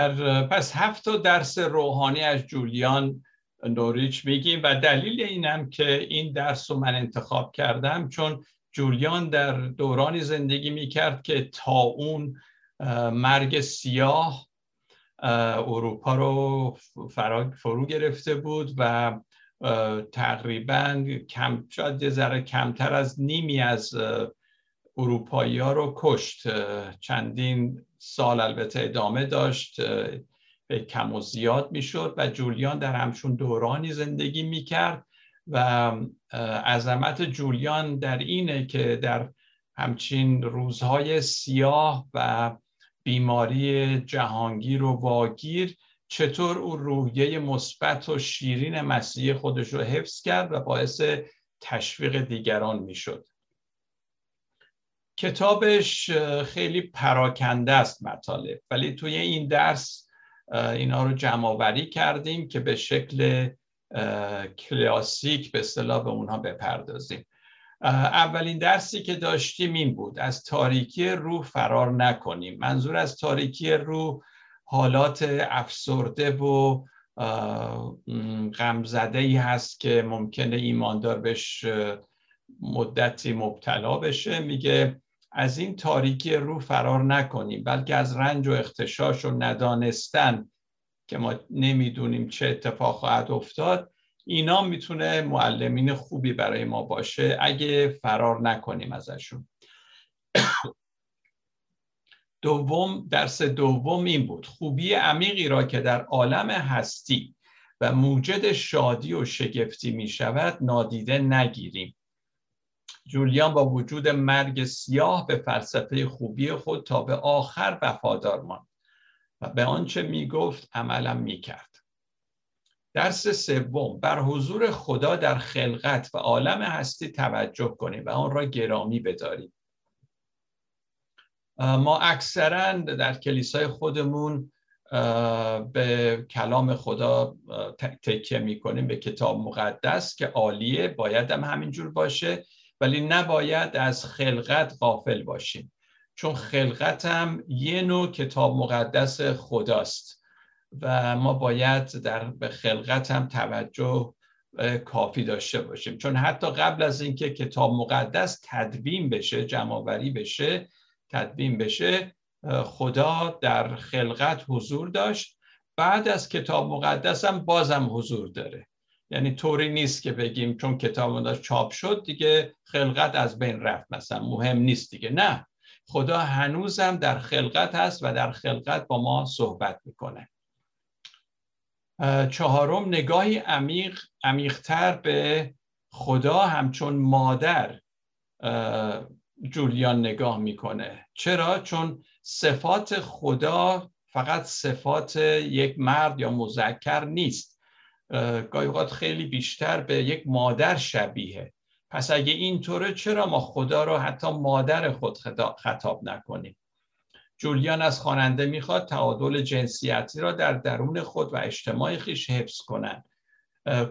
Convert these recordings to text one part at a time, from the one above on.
در پس هفت درس روحانی از جولیان نوریچ میگیم و دلیل اینم که این درس رو من انتخاب کردم چون جولیان در دورانی زندگی می‌کرد که تا اون مرگ سیاه اروپا رو فرو گرفته بود و تقریبا کم شاید ذره کمتر از نیمی از اروپایی ها رو کشت. چندین سال البته ادامه داشت به کم و زیاد می‌شد و جولیان در همچون دورانی زندگی می‌کرد و عظمت جولیان در اینه که در همچین روزهای سیاه و بیماری جهانگیر و واگیر چطور او روحیه مثبت و شیرین مسیح خودش رو حفظ کرد و باعث تشویق دیگران می‌شد. کتابش خیلی پراکنده است مطالب. ولی توی این درس اینا رو جمع کردیم که به شکل کلاسیک به اصطلاح به اونها بپردازیم. اولین درسی که داشتیم این بود. از تاریکی روح فرار نکنیم. منظور از تاریکی روح حالات افسرده و غمزده ای هست که ممکنه ایماندار بهش مدتی مبتلا بشه. میگه از این تاریکی روح فرار نکنیم بلکه از رنج و اختشاش و ندانستن که ما نمی‌دونیم چه اتفاق خواهد افتاد اینا می‌تونه معلمین خوبی برای ما باشه اگه فرار نکنیم ازشون. دوم درس دوم این بود خوبی عمیقی را که در عالم هستی و موجد شادی و شگفتی می شود نادیده نگیریم. جولیان با وجود مرگ سیاه به فلسفه خوبی خود تا به آخر وفادار ماند و به آنچه می گفت عملا می کرد درس سوم بر حضور خدا در خلقت و عالم هستی توجه کنیم و آن را گرامی بداریم. ما اکثرا در کلیسای خودمون به کلام خدا تکیه می‌کنیم به کتاب مقدس که عالیه باید هم همینجور باشه. ولی نباید از خلقت غافل باشیم. چون خلقت هم یه نوع کتاب مقدس خداست و ما باید در به خلقت هم توجه کافی داشته باشیم. چون حتی قبل از اینکه کتاب مقدس تدوین بشه جمعآوری بشه تدوین بشه خدا در خلقت حضور داشت. بعد از کتاب مقدس هم بازم حضور داره. یعنی طوری نیست که بگیم چون کتاب مقدس چاپ شد دیگه خلقت از بین رفت مثلا مهم نیست دیگه. نه خدا هنوزم در خلقت هست و در خلقت با ما صحبت می‌کنه. چهارم نگاهی عمیق عمیقتر به خدا همچون مادر جولیان نگاه می‌کنه. چرا؟ چون صفات خدا فقط صفات یک مرد یا مذکر نیست. گاهی اوقات خیلی بیشتر به یک مادر شبیه پس اگه اینطوره چرا ما خدا رو حتی مادر خود خطاب نکنیم؟ جولیان از خواننده می‌خواد تعادل جنسیتی را در درون خود و اجتماع خیش حفظ کنند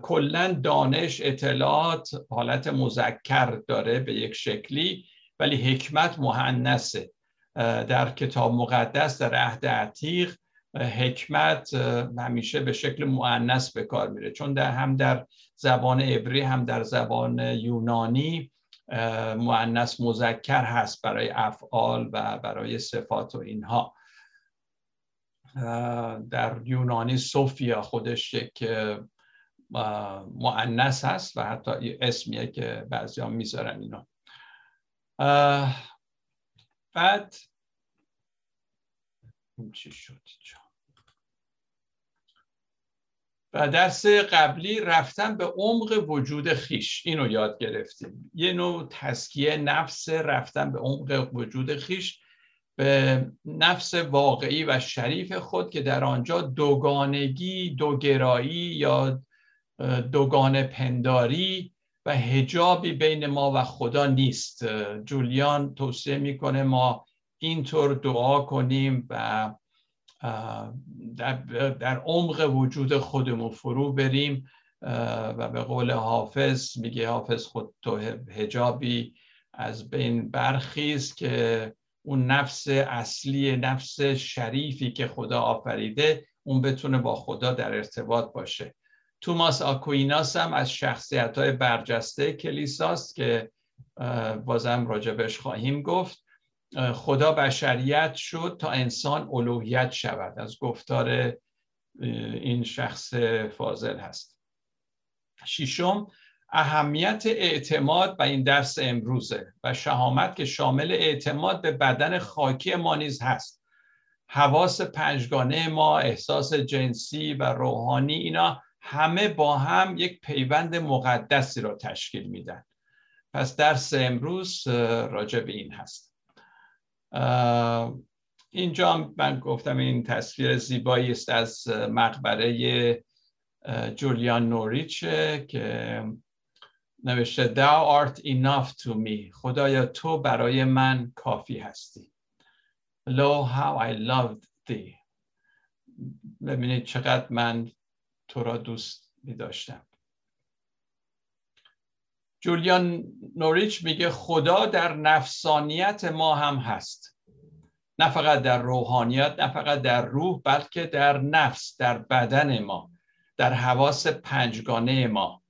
کلا دانش اطلاعات حالت مذکر داره به یک شکلی ولی حکمت مهنسه در کتاب مقدس در عهد عتیق حکمت همیشه به شکل مؤنث به کار میره. چون در هم در زبان عبری هم در زبان یونانی مؤنث مذکر هست برای افعال و برای صفات و اینها. در یونانی صوفیا خودش یک مؤنث هست و حتی اسمیه که بعضی ها می‌ذارن اینا. بعد چی شد؟ و درس قبلی رفتن به عمق وجود خیش. اینو یاد گرفتیم. یه نوع تسکیه نفس رفتن به عمق وجود خیش به نفس واقعی و شریف خود که در آنجا دوگانگی دوگرایی یا دوگانه پنداری و هجابی بین ما و خدا نیست. جولیان توصیه می‌کنه ما اینطور دعا کنیم و در, عمق وجود خودمون فرو بریم و به قول حافظ میگه حافظ خود تو هجابی از بین برخیز که اون نفس اصلی نفس شریفی که خدا آفریده اون بتونه با خدا در ارتباط باشه. توماس آکویناس هم از شخصیت های برجسته کلیساست که بازم راجبش خواهیم گفت. خدا بشریت شد تا انسان الوهیت شود. از گفتار این شخص فاضل هست. ششم اهمیت اعتماد به این درس امروزه و شهامت که شامل اعتماد به بدن خاکی ما نیز هست. حواس پنجگانه ما احساس جنسی و روحانی اینا همه با هم یک پیوند مقدسی را تشکیل میدن. پس درس امروز راجع به این هست. اینجا من گفتم این تصویر زیبایی است از مقبره جولیان نوریچ که نوشته Thou art enough to me. خدایا تو برای من کافی هستی. Lo how I loved thee. ببینید چقدر من تو را دوست می داشتم جولیان نوریچ میگه خدا در نفسانیت ما هم هست. نه فقط در روحانیت نه فقط در روح بلکه در نفس در بدن ما در حواس پنجگانه ما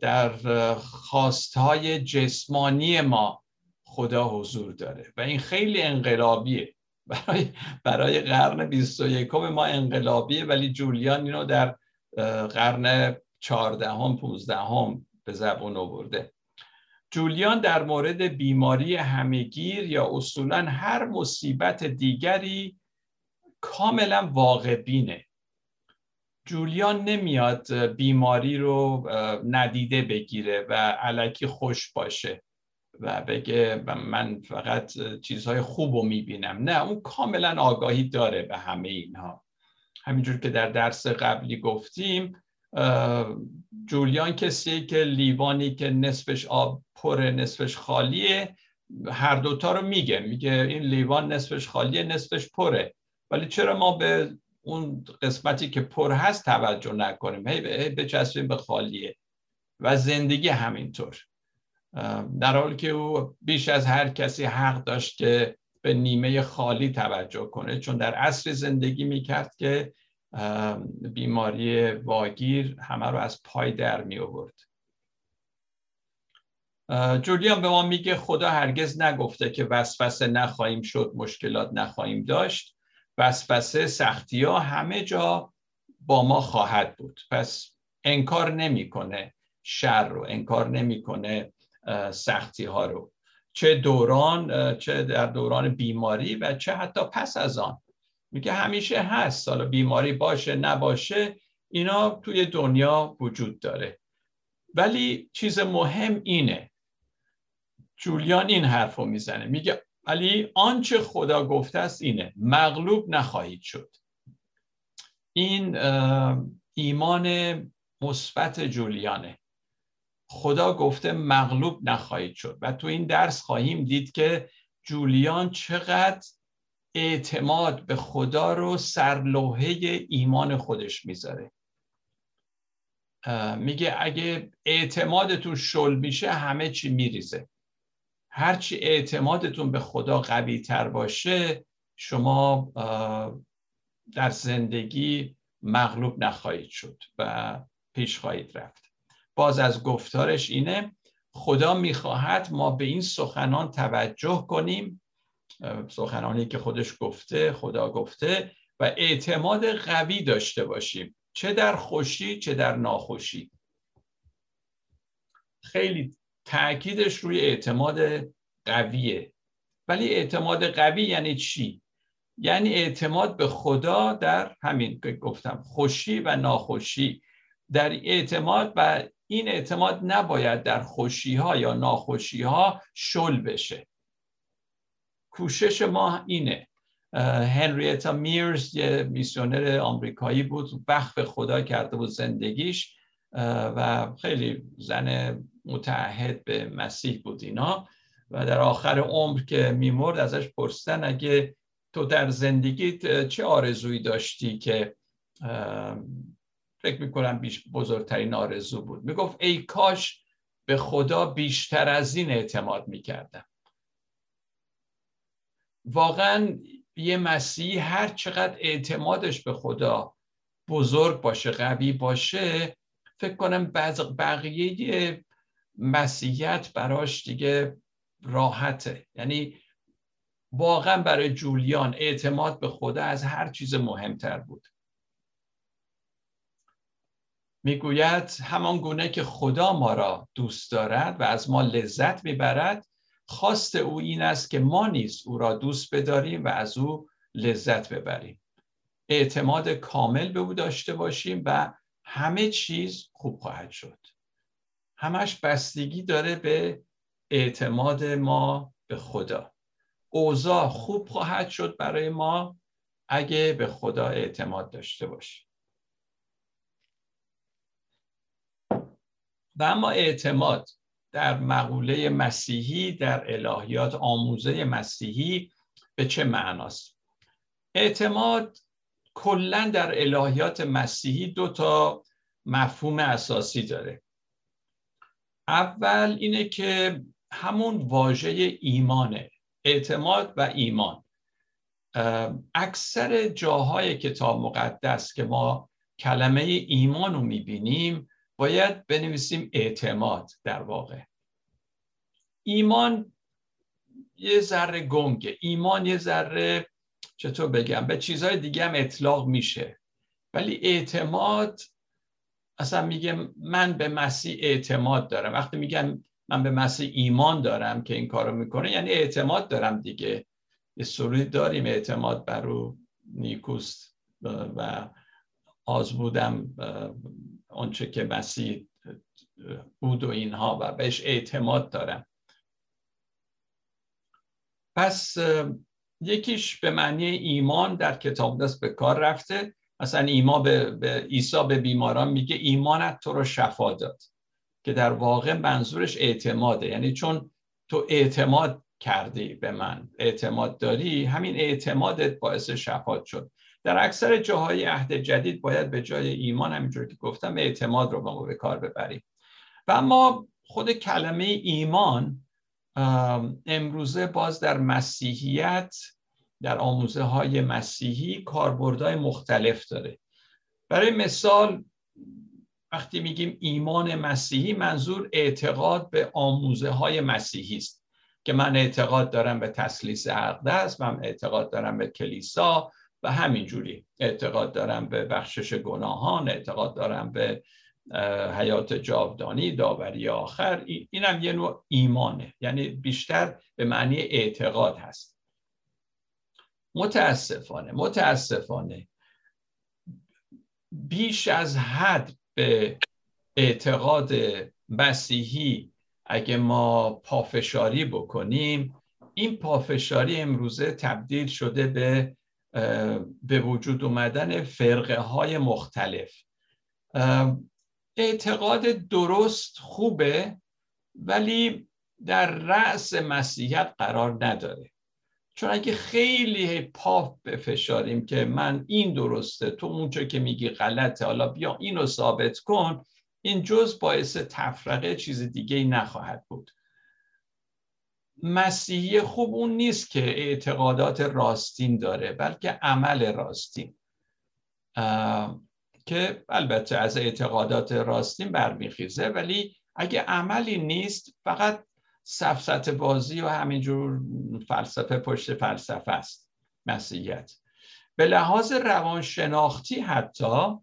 در خواستهای جسمانی ما خدا حضور داره. و این خیلی انقلابیه. برای برای قرن 21 ما انقلابیه ولی جولیان اینو در قرن 14 هم 15 هم به زبون آورده. جولیان در مورد بیماری همگیر یا اصولا هر مصیبت دیگری کاملا واقع بینه جولیان نمیاد بیماری رو ندیده بگیره و علکی خوش باشه و بگه من فقط چیزهای خوب رو می‌بینم. نه اون کاملا آگاهی داره به همه اینها. همینجور که در درس قبلی گفتیم جولیان کسیه که لیوانی که نصفش آب پر نصفش خالیه هر دوتا رو میگه. میگه این لیوان نصفش خالیه نصفش پره. ولی چرا ما به اون قسمتی که پر هست توجه نکنیم؟ هی بچسبیم به خالیه. و زندگی همینطور. در حالی که او بیش از هر کسی حق داشت که به نیمه خالی توجه کنه چون در عصر زندگی می‌کرد که بیماری واگیر همه رو از پای در می آورد. جولیان به ما میگه خدا هرگز نگفته که وسوسه نخواهیم شد مشکلات نخواهیم داشت. وسوسه سختی ها همه جا با ما خواهد بود. پس انکار نمی‌کنه شر رو انکار نمی‌کنه سختی ها رو. چه دوران چه در دوران بیماری و چه حتی پس از آن. میگه همیشه هست. حالا بیماری باشه نباشه اینا توی دنیا وجود داره. ولی چیز مهم اینه. جولیان این حرف رو می‌زنه. میگه ولی آنچه خدا گفته است اینه. مغلوب نخواهید شد. این ایمان مثبت جولیانه. خدا گفته مغلوب نخواهید شد. و تو این درس خواهیم دید که جولیان چقدر اعتماد به خدا رو سرلوحه ایمان خودش می‌ذاره. میگه اگه اعتمادتون شل میشه همه چی میریزه. هرچی اعتمادتون به خدا قوی تر باشه شما در زندگی مغلوب نخواهید شد و پیش خواهید رفت. باز از گفتارش اینه خدا می‌خواهد ما به این سخنان توجه کنیم سخنانی که خودش گفته خدا گفته و اعتماد قوی داشته باشیم. چه در خوشی چه در ناخوشی. خیلی تاکیدش روی اعتماد قویه. ولی اعتماد قوی یعنی چی؟ یعنی اعتماد به خدا در همین که گفتم خوشی و ناخوشی. در اعتماد و این اعتماد نباید در خوشی ها یا ناخوشی ها شل بشه. کوشش ما اینه. هنریتا میرز یه میسیونر آمریکایی بود وقف خدا کرده بود زندگیش و خیلی زن متعهد به مسیح بود اینا. و در آخر عمر که میمرد ازش پرسیدن اگه تو در زندگیت چه آرزویی داشتی که فکر می‌کنم بیش بزرگترین آرزو بود. می‌گفت ای کاش به خدا بیشتر از این اعتماد می‌کردم. واقعا یه مسیحی هر چقدر اعتمادش به خدا بزرگ باشه قوی باشه فکر کنم بقیه مسیحیت براش دیگه راحته. یعنی واقعا برای جولیان اعتماد به خدا از هر چیز مهمتر بود. می‌گوید همان گونه که خدا ما را دوست دارد و از ما لذت می‌برد خواست او این است که ما نیز او را دوست بداریم و از او لذت ببریم. اعتماد کامل به او داشته باشیم و همه چیز خوب خواهد شد. همش بستگی داره به اعتماد ما به خدا. اوضاع خوب خواهد شد برای ما اگه به خدا اعتماد داشته باشیم. و اما اعتماد در مقوله مسیحی در الهیات آموزه مسیحی به چه معناست؟ اعتماد کلا در الهیات مسیحی دو تا مفهوم اساسی داره. اول اینه که همون واژه ایمانه اعتماد و ایمان. اکثر جاهای کتاب مقدس که ما کلمه ایمان رو می‌بینیم باید بنویسیم اعتماد در واقع. ایمان یه ذره گنگه. ایمان یه ذره چطور بگم به چیزهای دیگه هم اطلاق میشه. ولی اعتماد اصلا میگه من به مسیح اعتماد دارم. وقتی میگم من به مسیح ایمان دارم که این کارو می‌کنه یعنی اعتماد دارم دیگه. یه سرود داریم اعتماد بر او نیکوست و آزمودم آنچه که مسیح بود و اینها و بهش اعتماد دارم. پس یکیش به معنی ایمان در کتاب دست به کار رفته. مثلا ایمان به, به عیسی به بیماران میگه ایمانت تو رو شفا داد که در واقع منظورش اعتماده. یعنی چون تو اعتماد کردی به من اعتماد داری همین اعتمادت باعث شفات شد. در اکثر جاهای عهد جدید باید به جای ایمان همینجور که گفتم اعتماد رو ما به کار ببریم. و اما خود کلمه ایمان امروزه باز در مسیحیت در آموزه های مسیحی کاربردهای مختلف داره. برای مثال وقتی میگیم ایمان مسیحی منظور اعتقاد به آموزه های مسیحی است. که من اعتقاد دارم به تسلیس اقدس من اعتقاد دارم به کلیسا و همینجوری اعتقاد دارم به بخشش گناهان اعتقاد دارم به حیات جاودانی داوری آخر اینم یه نوع ایمانه. یعنی بیشتر به معنی اعتقاد هست. متاسفانه متاسفانه بیش از حد به اعتقاد مسیحی اگه ما پافشاری بکنیم این پافشاری امروزه تبدیل شده به به وجود اومدن فرقه های مختلف اعتقاد درست خوبه ولی در رأس مسیحیت قرار نداره. چون اگه خیلی پاپ بفشاریم که من این درسته تو اونجا که میگی غلطه حالا بیا اینو ثابت کن این جز باعث تفرقه چیز دیگه ای نخواهد بود. مسیحی خوب اون نیست که اعتقادات راستین داره بلکه عمل راستین. که البته از اعتقادات راستین برمیخیزه ولی اگه عملی نیست فقط سفسط بازی و همینجور فلسفه پشت فلسفه است مسیحیت. به لحاظ روانشناختی حتی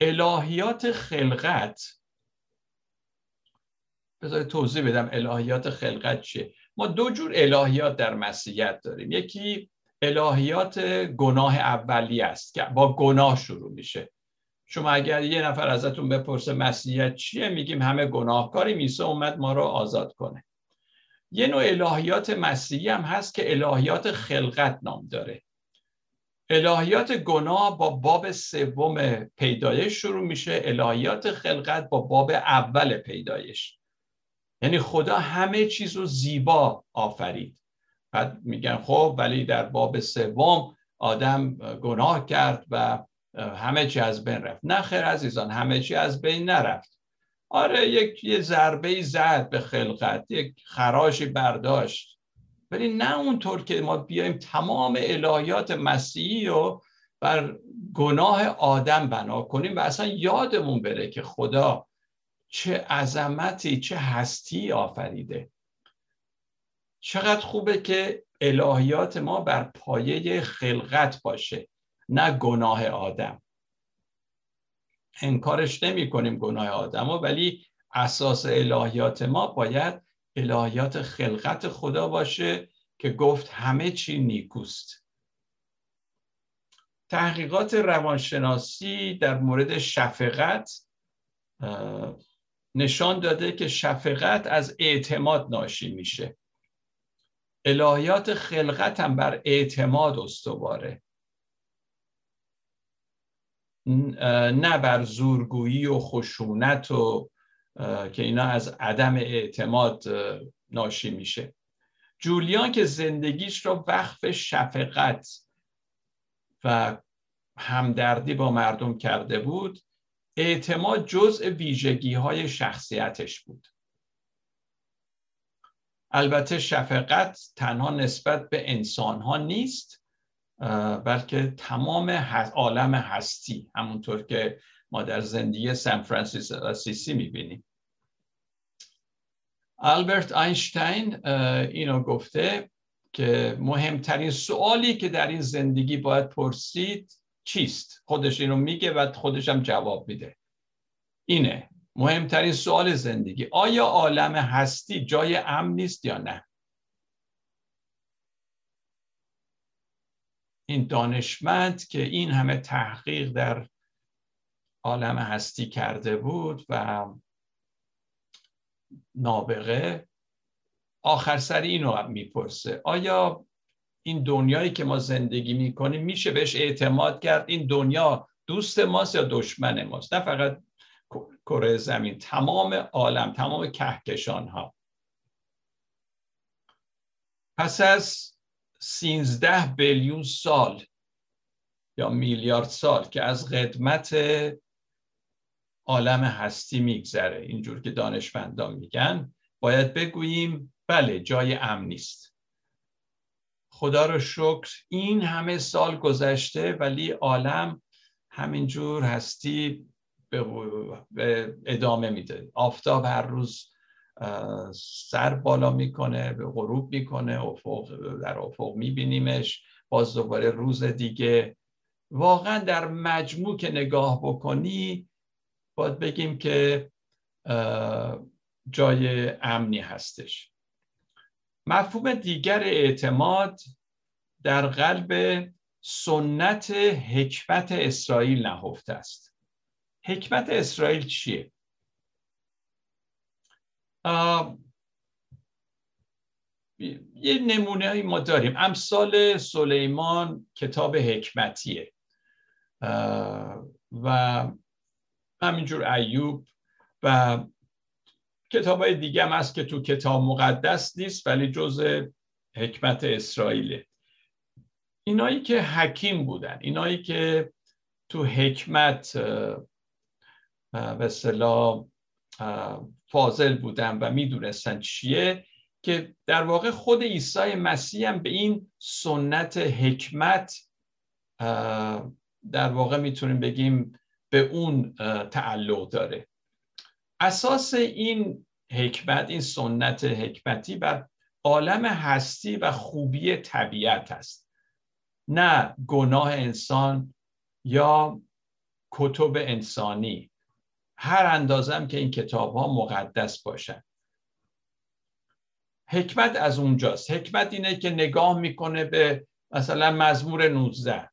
الهیات خلقت بذارید توضیح بدم الهیات خلقت چیه. ما دو جور الهیات در مسیحیت داریم. یکی الهیات گناه اولی است که با گناه شروع میشه. شما اگر یه نفر ازتون بپرسه مسیحیت چیه میگیم همه گناهکاریم عیسی اومد ما رو آزاد کنه. یه نوع الهیات مسیحی هم هست که الهیات خلقت نام داره. الهیات گناه با باب سوم پیدایش شروع میشه. الهیات خلقت با باب اول پیدایش. یعنی خدا همه چیز رو زیبا آفرید. بعد میگن خب ولی در باب سوم آدم گناه کرد و همه چی از بین رفت. نه خیر عزیزان همه چی از بین نرفت. آره یک یه ضربه زد به خلقت یک خراشی برداشت. ولی نه اونطور که ما بیایم تمام الهیات مسیحی رو بر گناه آدم بنا کنیم و اصلا یادمون بره که خدا چه عظمتی چه هستی آفریده. چقدر خوبه که الهیات ما بر پایه خلقت باشه نه گناه آدم. انکارش نمی کنیم گناه آدم ولی اساس الهیات ما باید الهیات خلقت خدا باشه که گفت همه چی نیکوست. تحقیقات روانشناسی در مورد شفقت نشان داده که شفقت از اعتماد ناشی میشه. الهیات خلقت هم بر اعتماد استواره. نه بر زورگویی و خشونت و که اینا از عدم اعتماد ناشی میشه. جولیان که زندگیش رو وقف شفقت و همدردی با مردم کرده بود اعتماد جزء ویژگی های شخصیتش بود. البته شفقت تنها نسبت به انسان ها نیست بلکه تمام عالم هستی همونطور که ما در زندگی سان فرانسیس آسیسی می‌بینیم. آلبرت اینشتین اینو گفته که مهمترین سوالی که در این زندگی باید پرسید چیست؟ خودش اینو میگه و خودش هم جواب میده. اینه. مهمترین سوال زندگی. آیا عالم هستی جای امن نیست یا نه؟ این دانشمند که این همه تحقیق در عالم هستی کرده بود و نابغه آخر سر اینو می‌پرسه. آیا این دنیایی که ما زندگی می‌کنیم میشه بهش اعتماد کرد. این دنیا دوست ماست یا دشمن ماست؟ نه فقط کره زمین تمام عالم تمام کهکشان ها پس از سینزده بیلیون سال یا میلیارد سال که از قدمت عالم هستی میگذره اینجور که دانشمندان میگن باید بگوییم بله جای امن نیست. خدا رو شکر. این همه سال گذشته ولی عالم همینجور هستی به ادامه میده. آفتاب هر روز سر بالا می‌کنه به غروب می‌کنه افق در افق میبینیمش. باز دوباره روز دیگه. واقعا در مجموع که نگاه بکنی باید بگیم که جای امنی هستش. مفهوم دیگر اعتماد در قلب سنت حکمت اسرائیل نهفته است. حکمت اسرائیل چیه؟ یه نمونه ما داریم. امثال سلیمان کتاب حکمتیه. و همینجور ایوب و کتاب های دیگه هم هست که تو کتاب مقدس نیست ولی جز حکمت اسرائیله. اینایی که حکیم بودن اینایی که تو حکمت به صلاح فاضل بودن و می‌دونستن چیه که در واقع خود عیسی مسیح هم به این سنت حکمت در واقع می‌تونیم بگیم به اون تعلق داره. اساس این حکمت این سنت حکمتی بر عالم هستی و خوبی طبیعت است. نه گناه انسان یا کتب انسانی. هر اندازم که این کتاب ها مقدس باشن. حکمت از اونجاست. حکمت اینه که نگاه می‌کنه به مثلا مزمور 19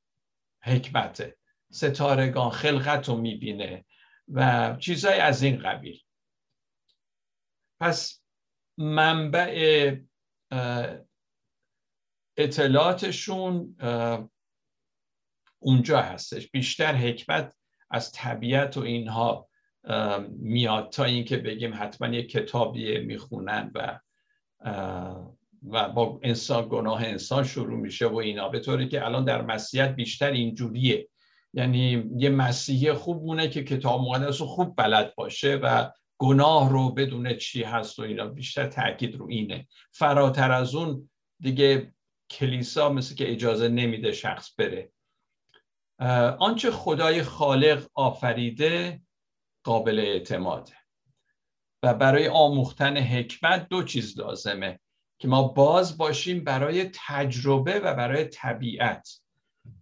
حکمته. ستارگان خلقت رو می‌بینه. و چیزهای از این قبیل. پس منبع اطلاعاتشون اونجا هستش. بیشتر حکمت از طبیعت و اینها میاد تا اینکه بگیم حتما یک کتابی می‌خونن و و با انسان گناه انسان شروع میشه و اینا. به طوری که الان در مسیحیت بیشتر اینجوریه. یعنی یه مسیحی خوب مونه که کتاب مقدس رو خوب بلد باشه و گناه رو بدون چی هست و اینا. بیشتر تاکید رو اینه. فراتر از اون دیگه کلیسا مثل که اجازه نمیده شخص بره. آنچه خدای خالق آفریده قابل اعتماده و برای آموختن حکمت دو چیز لازمه که ما باز باشیم برای تجربه و برای طبیعت.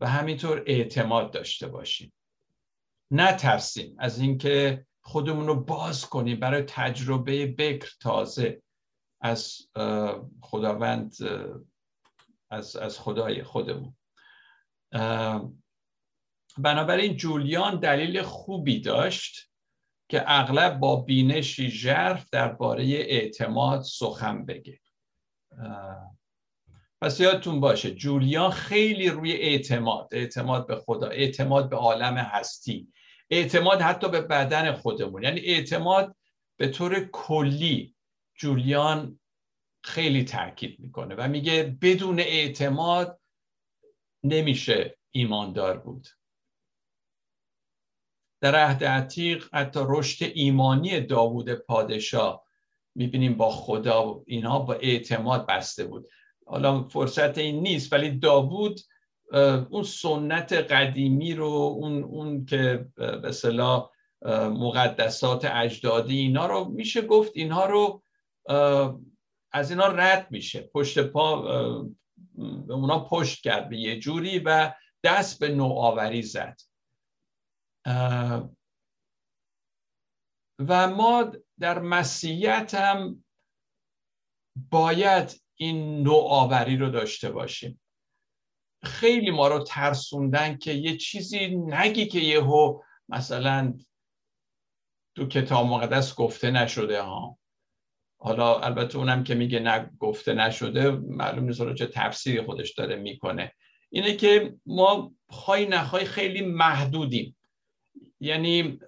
و همینطور اعتماد داشته باشیم. نترسیم از اینکه خودمون رو باز کنیم برای تجربه بکر تازه از خداوند از, از خدای خودمون. بنابراین جولیان دلیل خوبی داشت که اغلب با بینشی ژرف درباره اعتماد سخن بگه. پس یادتون باشه جولیان خیلی روی اعتماد اعتماد به خدا اعتماد به عالم هستی اعتماد حتی به بدن خودمون. یعنی اعتماد به طور کلی جولیان خیلی تاکید می‌کنه و میگه بدون اعتماد نمیشه ایماندار بود. در عهد عتیق حتی رشد ایمانی داوود پادشاه می‌بینیم با خدا اینها با اعتماد بسته بود. حالا فرصت این نیست ولی داوود اون سنت قدیمی رو اون, اون که به صلاح مقدسات اجدادی اینا رو میشه گفت اینها رو از اینا رد میشه. پشت پا به اونا پشت کرد به یه جوری و دست به نوآوری زد. و ما در مسیحیت هم باید این نوآوری رو داشته باشیم. خیلی ما رو ترسوندن که یه چیزی نگی که یهو مثلا تو کتاب مقدس گفته نشده ها. حالا البته اونم که میگه نه گفته نشده معلوم نیست چه تفسیری خودش داره می‌کنه. اینه که ما خواهی نخواهی خیلی محدودیم. یعنی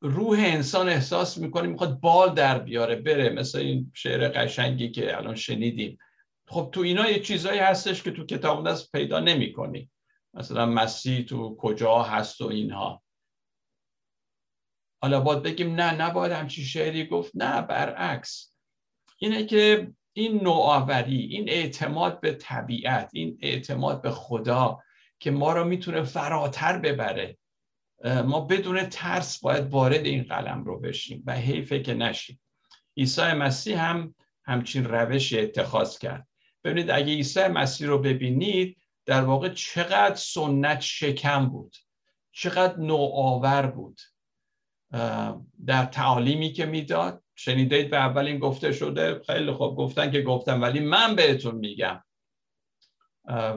روح انسان احساس می‌کنه می‌خواد بال در بیاره بره. مثل این شعر قشنگی که الان شنیدیم. خب تو اینا یه چیزایی هستش که تو کتاب دست پیدا نمی کنی مثلا مسیح تو کجا هست و اینها. حالا باید بگیم نه نباید همچی شعری گفت. نه برعکس. اینه که این نوآوری این اعتماد به طبیعت این اعتماد به خدا که ما رو می‌تونه فراتر ببره. ما بدون ترس باید وارد این قلم رو بشیم و حیفه که نشیم. عیسی مسیح هم همچین روش اتخاذ کرد. ببینید اگه عیسی مسیح رو ببینید در واقع چقدر سنت شکم بود چقدر نوآور بود. در تعالیمی که می‌داد شنیدید به اول این گفته شده خیلی خوب گفتن که گفتم ولی من بهتون میگم.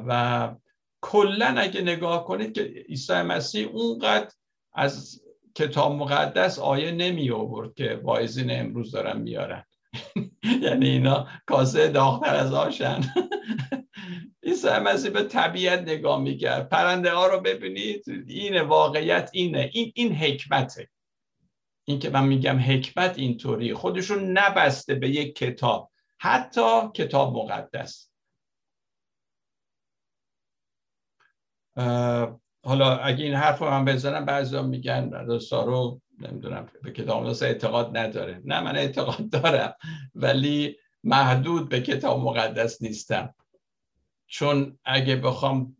و کلا اگه نگاه کنید که عیسی مسیح اونقدر از کتاب مقدس آیه نمی آورد که واعظین امروز دارن میارن. یعنی اینا کاسه داغتر از آشن. عیسی مسیح به طبیعت نگاه می‌کرد. پرنده ها رو ببینید این واقعیت اینه. این این حکمته. این که من میگم حکمت اینطوری خودشون نبسته به یک کتاب. حتی کتاب مقدس. حالا اگه این حرف رو من بزنم بعضی میگن سارو نمی‌دونم به کتاب اعتقاد نداره. نه من اعتقاد دارم ولی محدود به کتاب مقدس نیستم. چون اگه بخوام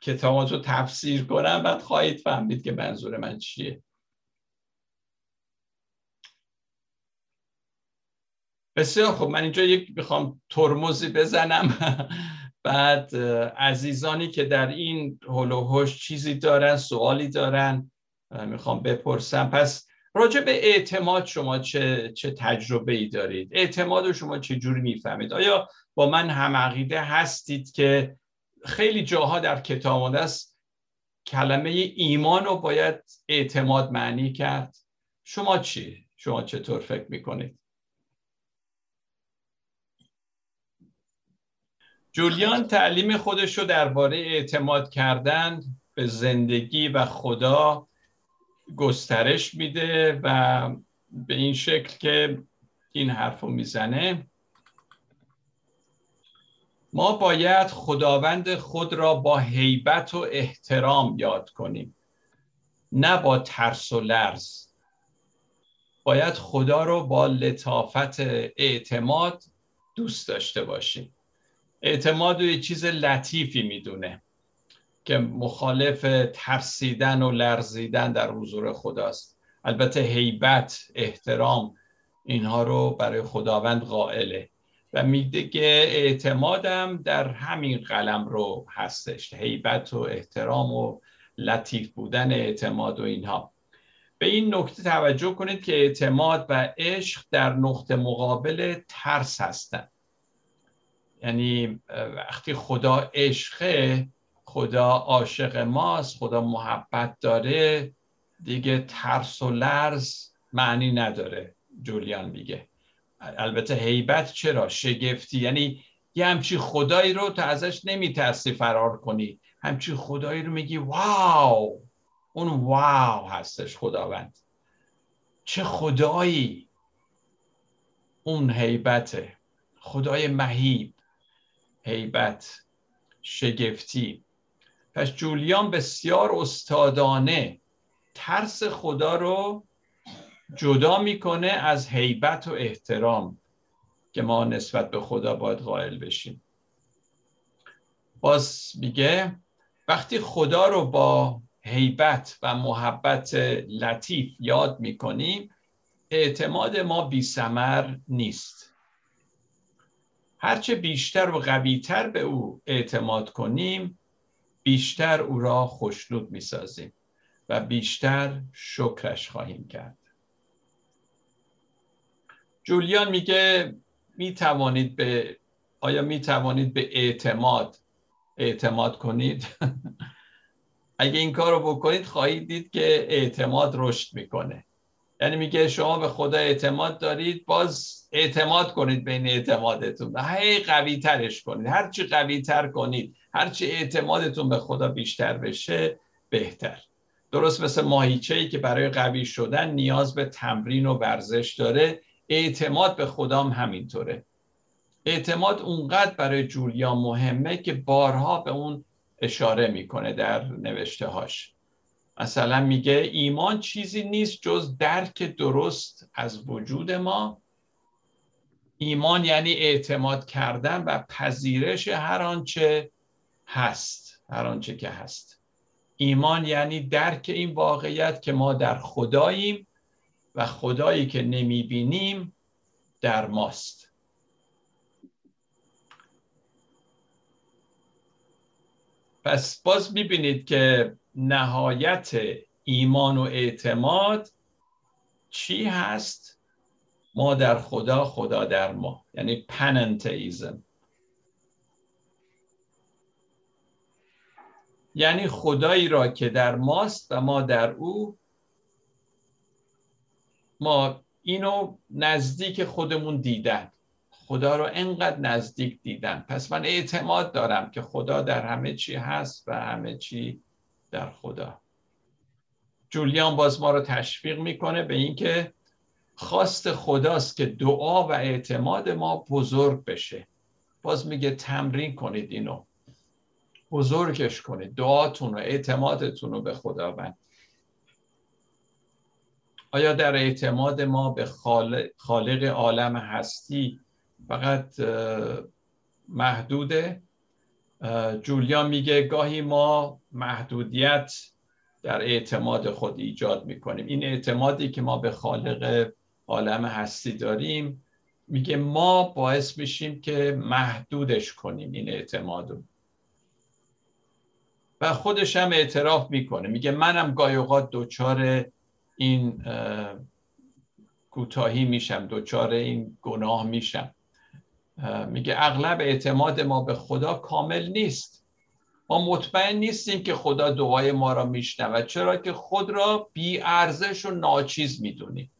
کتاب رو تفسیر کنم بعد خواهید فهمید که منظور من چیه. بسیار خب من اینجا یک می‌خوام ترمزی بزنم. بعد عزیزانی که در این هلوهوش چیزی دارن سوالی دارن. می‌خوام بپرسم پس راجع به اعتماد شما چه, چه تجربه ای دارید اعتماد رو شما چه جوری می‌فهمید آیا با من هم عقیده هستید که خیلی جاها در کتاب است کلمه ایمان رو باید اعتماد معنی کرد شما چی؟ شما چطور فکر می‌کنید؟ جولیان تعلیم خودش رو درباره اعتماد کردن به زندگی و خدا گسترش میده و به این شکل که این حرف رو می‌زنه ما باید خداوند خود را با هیبت و احترام یاد کنیم نه با ترس و لرز. باید خدا رو با لطافت اعتماد دوست داشته باشیم. اعتماد رو یه چیز لطیفی می‌دونه. که مخالف ترسیدن و لرزیدن در حضور خداست. البته هیبت احترام اینها رو برای خداوند قائله. و میگه که اعتمادم در همین قلم رو هستش. هیبت و احترام و لطیف بودن اعتماد و اینها. به این نکته توجه کنید که اعتماد و عشق در نقطه مقابل ترس هستند یعنی وقتی خدا عشقه خدا عاشق ماست خدا محبت داره. دیگه ترس و لرز معنی نداره جولیان میگه. البته هیبت چرا؟ شگفتی. یعنی یه همچی خدایی رو تو ازش نمیترسی فرار کنی. همچی خدایی رو میگی واو! اون واو هستش خداوند. چه خدایی! اون هیبته. خدای مهیب. هیبت. شگفتی. پس جولیان بسیار استادانه. ترس خدا رو جدا می‌کنه از هیبت و احترام که ما نسبت به خدا باید قائل بشیم. باز میگه وقتی خدا رو با هیبت و محبت لطیف یاد می‌کنیم اعتماد ما بی سمر نیست. هرچه بیشتر و قویتر به او اعتماد کنیم بیشتر او را خوشنود می‌سازیم و بیشتر شکرش خواهیم کرد. جولیان میگه می توانید به آیا می توانید به اعتماد اعتماد کنید؟ اگه این کار رو بکنید خواهید دید که اعتماد رشد می‌کنه. یعنی میگه شما به خدا اعتماد دارید باز اعتماد کنید بین اعتمادتون. هی قوی ترش کنید. هرچی قوی تر کنید هرچی اعتمادتون به خدا بیشتر بشه بهتر. درست مثل ماهیچه ای که برای قوی شدن نیاز به تمرین و ورزش داره اعتماد به خدام همینطوره. اعتماد اونقدر برای جولیان مهمه که بارها به اون اشاره می‌کنه در نوشته هاش مثلا میگه ایمان چیزی نیست جز درک درست از وجود ما. ایمان یعنی اعتماد کردن و پذیرش هر آنچه هست هر آنچه که هست. ایمان یعنی درک این واقعیت که ما در خداییم و خدایی که نمی‌بینیم در ماست. پس باز می‌بینید که نهایت ایمان و اعتماد چی هست؟ ما در خدا خدا در ما. یعنی پننتیزم یعنی خدایی را که در ماست و ما در او. ما اینو نزدیک خودمون دیدن. خدا رو انقدر نزدیک دیدن. پس من اعتماد دارم که خدا در همه چی هست و همه چی در خدا. جولیان باز ما رو تشویق می‌کنه به اینکه خواست خداست که دعا و اعتماد ما بزرگ بشه. باز میگه تمرین کنید اینو. بزرگش کنید. دعاتون و اعتمادتون رو به خداوند. آیا در اعتماد ما به خالق عالم هستی فقط محدوده؟ جولیان میگه گاهی ما محدودیت در اعتماد خود ایجاد می‌کنیم. این اعتمادی که ما به خالق عالم هستی داریم میگه ما باعث میشیم که محدودش کنیم این اعتمادو و خودش هم اعتراف می‌کنه. میگه منم گاهی اوقات دچار این کوتاهی میشم دچار این گناه میشم. میگه اغلب اعتماد ما به خدا کامل نیست. ما مطمئن نیستیم که خدا دعای ما را میشنود. چرا که خود را بی ارزش و ناچیز می‌دونیم.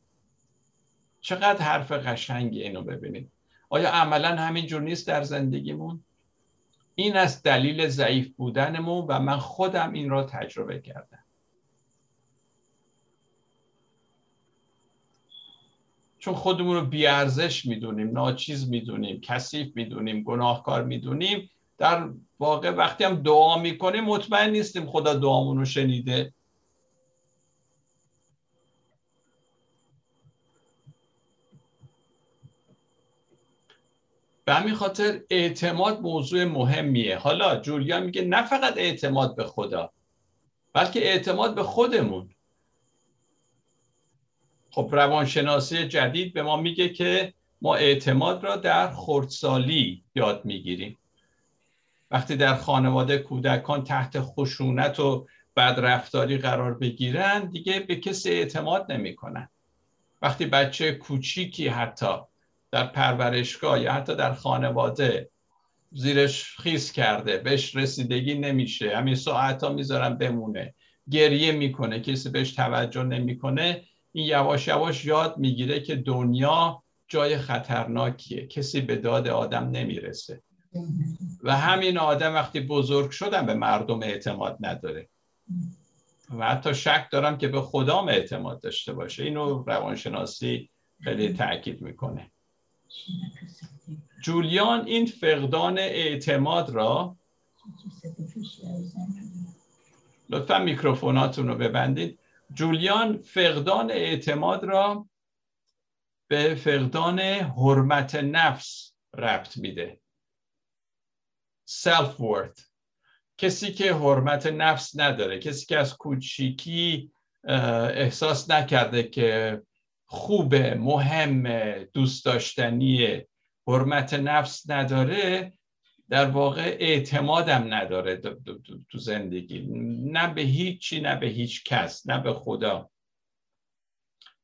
چقدر حرف قشنگی اینو ببینید. آیا عملا همینجور نیست در زندگیمون؟ این است دلیل ضعیف بودنمون و من خودم این را تجربه کردم. چون خودمون رو بیارزش می‌دونیم ناچیز می‌دونیم کثیف می‌دونیم گناهکار می‌دونیم در واقع وقتی هم دعا می‌کنیم مطمئن نیستیم خدا دعامون رو شنیده. به همین خاطر اعتماد موضوع مهمیه. حالا جولیا میگه نه فقط اعتماد به خدا بلکه اعتماد به خودمون. خب روانشناسی جدید به ما میگه که ما اعتماد را در خردسالی یاد می‌گیریم. وقتی در خانواده کودکان تحت خشونت و بدرفتاری قرار بگیرن دیگه به کسی اعتماد نمی‌کنن. وقتی بچه کوچیکی حتی در پرورشگاه یا حتی در خانواده زیرش خیس کرده بهش رسیدگی نمیشه همین ساعت ها می‌ذارن بمونه گریه می‌کنه کسی بهش توجه نمی‌کنه این یواش یواش یاد می‌گیره که دنیا جای خطرناکیه. کسی به داد آدم نمی‌رسه. و همین آدم وقتی بزرگ شدن به مردم اعتماد نداره. و حتی شک دارم که به خدام اعتماد داشته باشه. اینو روانشناسی خیلی تاکید می‌کنه. جولیان این فقدان اعتماد را لطفا میکروفوناتون رو ببندید. جولیان فقدان اعتماد را به فقدان حرمت نفس ربط میده. Self worth کسی که حرمت نفس نداره کسی که از کوچیکی احساس نکرده که خوبه مهم دوست داشتنی حرمت نفس نداره در واقع اعتمادم نداره تو زندگی. نه به هیچی نه به هیچ کس نه به خدا.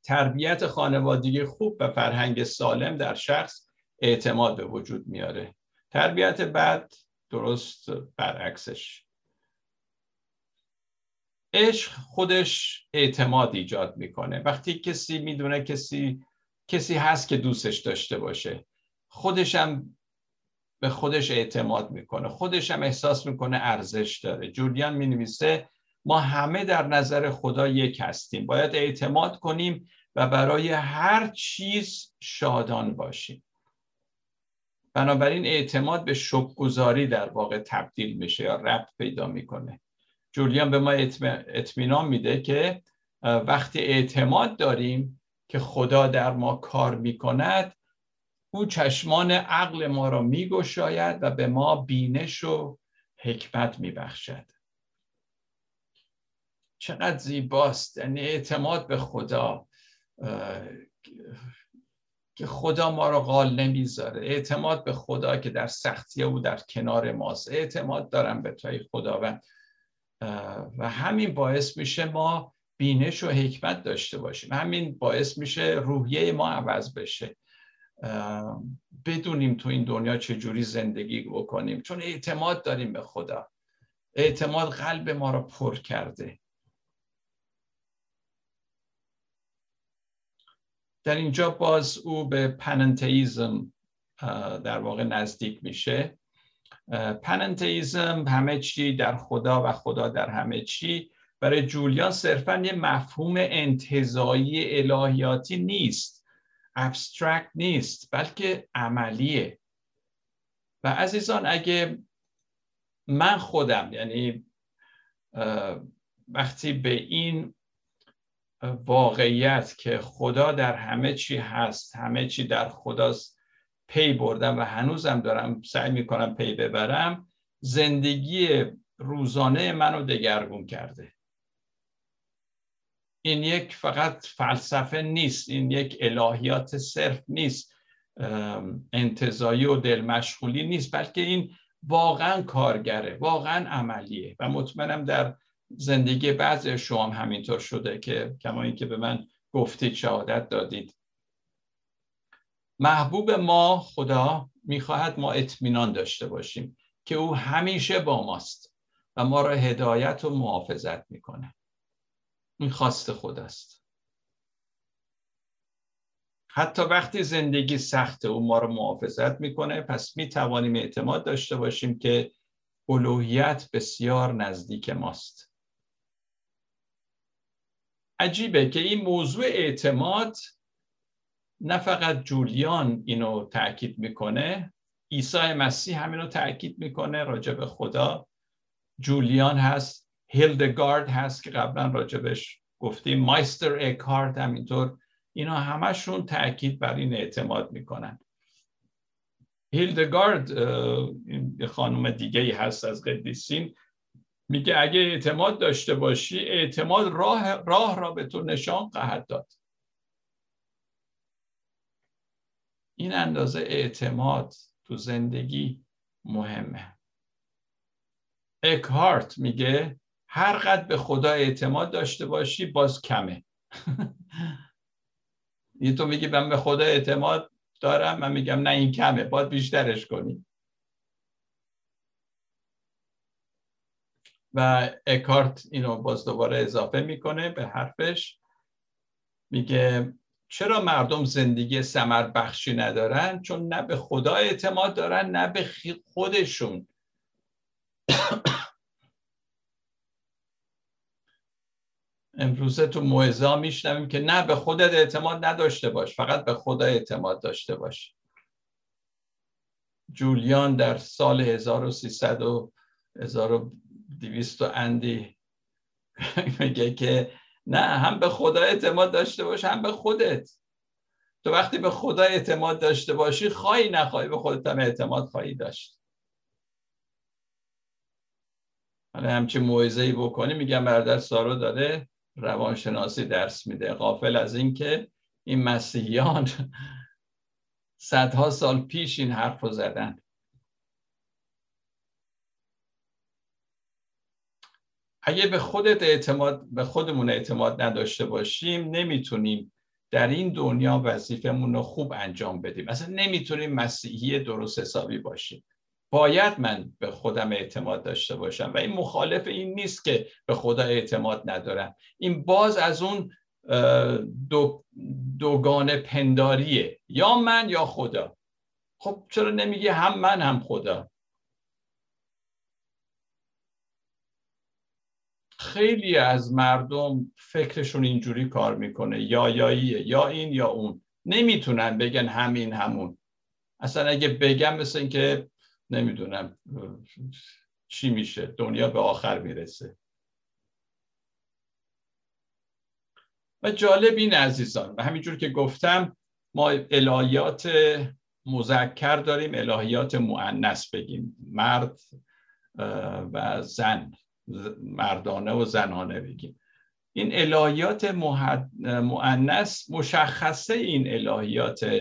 تربیت خانوادگی خوب و فرهنگ سالم در شخص اعتماد به وجود میاره. تربیت بد درست برعکسش. عشق خودش اعتماد ایجاد می‌کنه. وقتی کسی می‌دونه کسی کسی هست که دوستش داشته باشه خودش هم به خودش اعتماد می‌کنه. خودش هم احساس می‌کنه ارزش داره. جولیان می‌نویسه ما همه در نظر خدا یک هستیم. باید اعتماد کنیم و برای هر چیز شادان باشیم. بنابراین اعتماد به شکرگزاری در واقع تبدیل میشه یا ربط پیدا می‌کنه. جولیان به ما اطمینان میده که وقتی اعتماد داریم که خدا در ما کار می‌کند او چشمان عقل ما را میگشاید و به ما بینش و حکمت میبخشد. چقدر زیباست. یعنی اعتماد به خدا که خدا ما رو غال نمی‌ذاره. اعتماد به خدا که در سختی او در کنار ماست. اعتماد دارم به توی خداوند. و همین باعث میشه ما بینش و حکمت داشته باشیم. همین باعث میشه روحیه ما عوض بشه. بدونیم تو این دنیا چجوری زندگی بکنیم. چون اعتماد داریم به خدا. اعتماد قلب ما رو پر کرده. در اینجا باز او به panentheism در واقع نزدیک میشه. panentheism همه چی در خدا و خدا در همه چی. برای جولیان صرفا یه مفهوم انتزاعی الهیاتی نیست. abstract نیست بلکه عملیه. و عزیزان اگه من خودم یعنی وقتی به این واقعیت که خدا در همه چی هست همه چی در خداست پی بردم و هنوزم دارم سعی می‌کنم پی ببرم زندگی روزانه منو دگرگون کرده. این یک فقط فلسفه نیست این یک الهیات صرف نیست انتظایی و دل مشغولی نیست بلکه این واقعا کارگره واقعا عملیه. و مطمئنم در زندگی بعضی شما هم همینطور شده که کما اینکه به من گفتید شهادت دادید. محبوب ما خدا می‌خواهد ما اطمینان داشته باشیم که او همیشه با ماست و ما را هدایت و محافظت می‌کنه این خواست خداست حتی وقتی زندگی سخت او ما رو محافظت می‌کنه پس می‌توانیم اعتماد داشته باشیم که الوهیت بسیار نزدیک ماست. عجیبه که این موضوع اعتماد نه فقط جولیان اینو تاکید می‌کنه عیسی مسیح همین رو تاکید می‌کنه راجع به خدا. جولیان هست هیلدگارد هست که قبلا راجبش گفتیم. مایستر اکارت همینطور. اینا همشون تاکید بر این اعتماد می‌کنن. هیلدگارد خانم دیگه ای هست از قدیسین. میگه اگه اعتماد داشته باشی اعتماد راه, راه را به تو نشان خواهد داد. این اندازه اعتماد تو زندگی مهمه. اکهارت میگه هر قد به خدا اعتماد داشته باشی باز کمه. یه تو میگی من به خدا اعتماد دارم من میگم نه این کمه. باید بیشترش کنی. و اکارت اینو باز دوباره اضافه می‌کنه به حرفش. میگه چرا مردم زندگی سمر بخشی ندارن؟ چون نه به خدا اعتماد دارن نه به خودشون. امروزه تو موعظه میشنویم که نه به خودت اعتماد نداشته باش فقط به خدا اعتماد داشته باش. جولیان در سال 1300 و 1200 اندی میگه که نه هم به خدا اعتماد داشته باش هم به خودت. تو وقتی به خدا اعتماد داشته باشی خواهی نخواهی به خودت هم اعتماد خواهی داشت. حالا همچین موعظه ای بکنی میگم برادر سارو داره روانشناسی درس میده. قافل از اینکه این مسیحیان صدها سال پیش این حرف رو زدن. اگه به خودت اعتماد به خودمون اعتماد نداشته باشیم نمی‌تونیم در این دنیا وظیفمون رو خوب انجام بدیم. اصلا نمی‌تونیم مسیحی درست حسابی باشیم. باید من به خودم اعتماد داشته باشم و این مخالف این نیست که به خدا اعتماد ندارم. این باز از اون دو دوگانه پنداریه. یا من یا خدا. خب چرا نمیگه هم من هم خدا؟ خیلی از مردم فکرشون اینجوری کار می‌کنه. یا یاییه یا این یا اون. نمی‌تونن بگن همین همون. اصلا اگه بگم مثل اینکه نمی‌دونم چی میشه. دنیا به آخر می‌رسه. و جالب این عزیزان و همینجور که گفتم ما الهیات مذکر داریم الهیات معنس بگیم. مرد و زن مردانه و زنانه بگیم. این الهیات معنس مشخصه این الهیات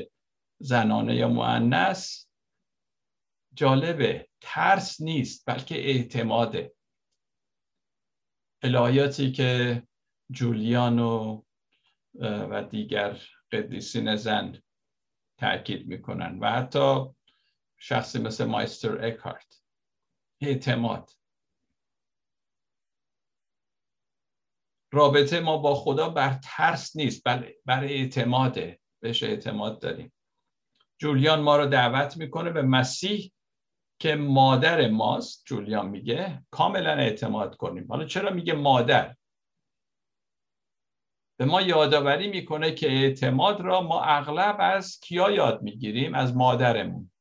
زنانه یا معنس جالبه. ترس نیست بلکه اعتماده. الهیاتی که جولیان و, و دیگر قدیسین زن تاکید می‌کنن و حتی شخصی مثل مایستر اکارت اعتماد. رابطه ما با خدا بر ترس نیست بل بر اعتماده. بهش اعتماد داریم. جولیان ما رو دعوت می‌کنه به مسیح که مادر ماست جولیان میگه کاملا اعتماد کنیم. حالا چرا میگه مادر؟ به ما یادآوری می‌کنه که اعتماد را ما اغلب از کیا یاد می‌گیریم؟ از مادرمون.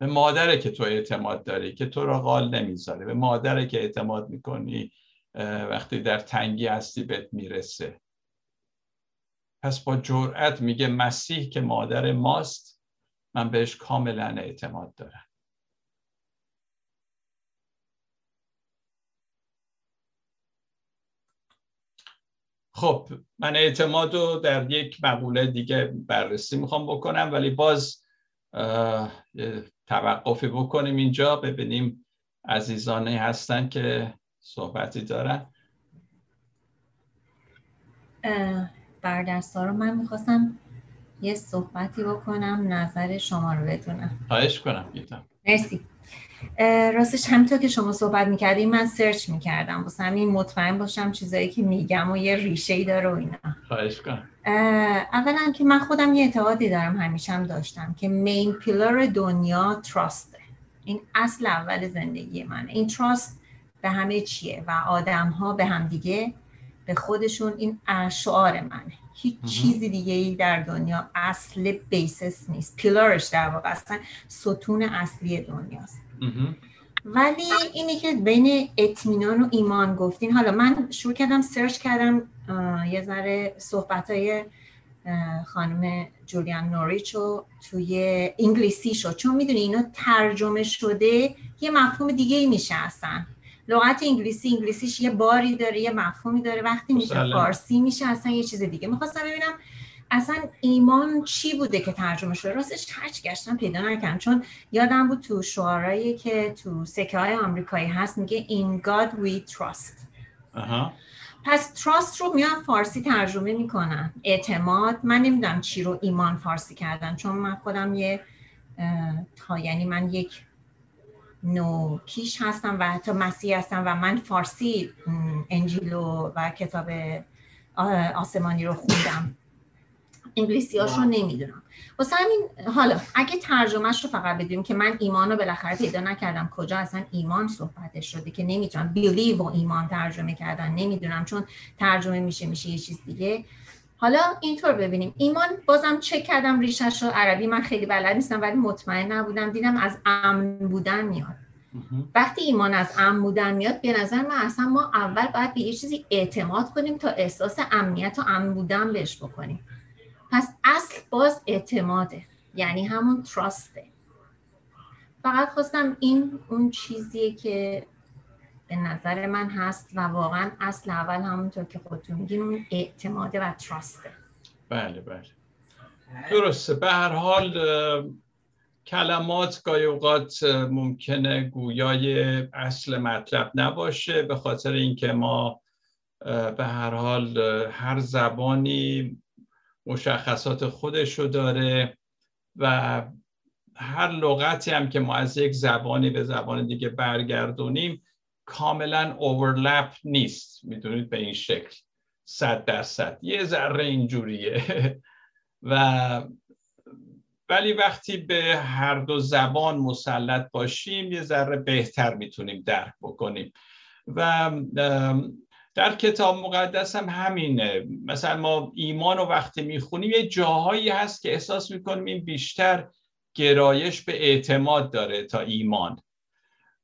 به مادره که تو اعتماد داری که تو را قال نمی‌ذاره. به مادره که اعتماد می‌کنی وقتی در تنگی هستی بهت می‌رسه. پس با جرأت میگه مسیح که مادر ماست من بهش کاملا اعتماد دارم. خب من اعتماد رو در یک مقوله دیگه بررسی می‌خوام بکنم ولی باز توقفی بکنیم اینجا. ببینیم عزیزانه هستن که صحبتی دارن. بردرسا رو من می‌خواستم یه صحبتی بکنم نظر شما رو بدونم. خواهش کنم مرسی. راستش همینطور که شما صحبت می‌کردیم من سرچ می‌کردم. واسه همین مطمئن باشم چیزایی که میگم و یه ریشه ای داره و اینا. خواهش کنم. اولا که من خودم یه اعتقادی دارم همیشه هم داشتم که main pillar دنیا trust ه این اصل اول زندگی منه. این trust به همه چیه و آدم ها به هم دیگه به خودشون این شعار منه. هیچ چیزی دیگه ای در دنیا اصل basis نیست. pillar ش در واقع اصلا ستون اصلی دنیاست. ولی اینی که بین اطمینان و ایمان گفتین حالا من شروع کردم سرچ کردم یه ذره صحبت های خانم جولیان نوریچ رو توی انگلیسی شد. چون می‌دونی اینا ترجمه شده یه مفهوم دیگه ای میشه اصلا. لغت انگلیسی انگلیسیش یه باری داره یه مفهومی داره. وقتی میشه فارسی میشه اصلا یه چیز دیگه. می‌خواستم ببینم اصلا ایمان چی بوده که ترجمه شده؟ راستش هرچ گشتم پیدا نکردم. چون یادم بود تو شعارهایی که تو سکه های آمریکایی هست میگه In God We Trust. پس تراست رو میان فارسی ترجمه می‌کنن. اعتماد من نمی‌دونم چی رو ایمان فارسی کردن. چون من خودم یه تا یعنی من یک نو کیش هستم و حتی مسیح هستم و من فارسی انجیل و کتاب آسمانی رو خوندم. انگلیسی هاشو نمی‌دونم. واسه همین حالا اگه ترجمهش رو فقط بدونیم که من ایمان رو بالاخره پیدا نکردم کجا اصلا ایمان صحبتش شده که نمی‌تونم. بیلیو و ایمان ترجمه کردن نمی‌دونم چون ترجمه میشه میشه یه چیز دیگه. حالا اینطور ببینیم. ایمان بازم چک کردم ریشش رو. عربی من خیلی بلد نیستم ولی مطمئن نبودم. دیدم از امن بودن میاد. وقتی ایمان از امن بودن میاد به نظر من اصلا ما اول باید به یه چیزی اعتماد کنیم تا احساس امنیت و امن بودن بهش بکنیم. پس اصل باز اعتماده. یعنی همون تراسته فقط خواستم این اون چیزیه که به نظر من هست و واقعا اصل اول همونطور که خودتون میگین اون اعتماده و تراسته بله بله. درسته. به هر حال کلمات گاهی اوقات ممکنه گویای اصل مطلب نباشه به خاطر اینکه ما به هر حال هر زبانی مشخصات خودشو داره و هر لغتی هم که ما از یک زبانی به زبان دیگه برگردونیم کاملا اوورلپ نیست. می‌دونید به این شکل. صد درصد. یه ذره اینجوریه. و ولی وقتی به هر دو زبان مسلط باشیم یه ذره بهتر می‌تونیم درک بکنیم. و در کتاب مقدس هم همینه. مثلا ما ایمان رو وقتی می‌خونیم یه جاهایی هست که احساس می‌کنیم این بیشتر گرایش به اعتماد داره تا ایمان.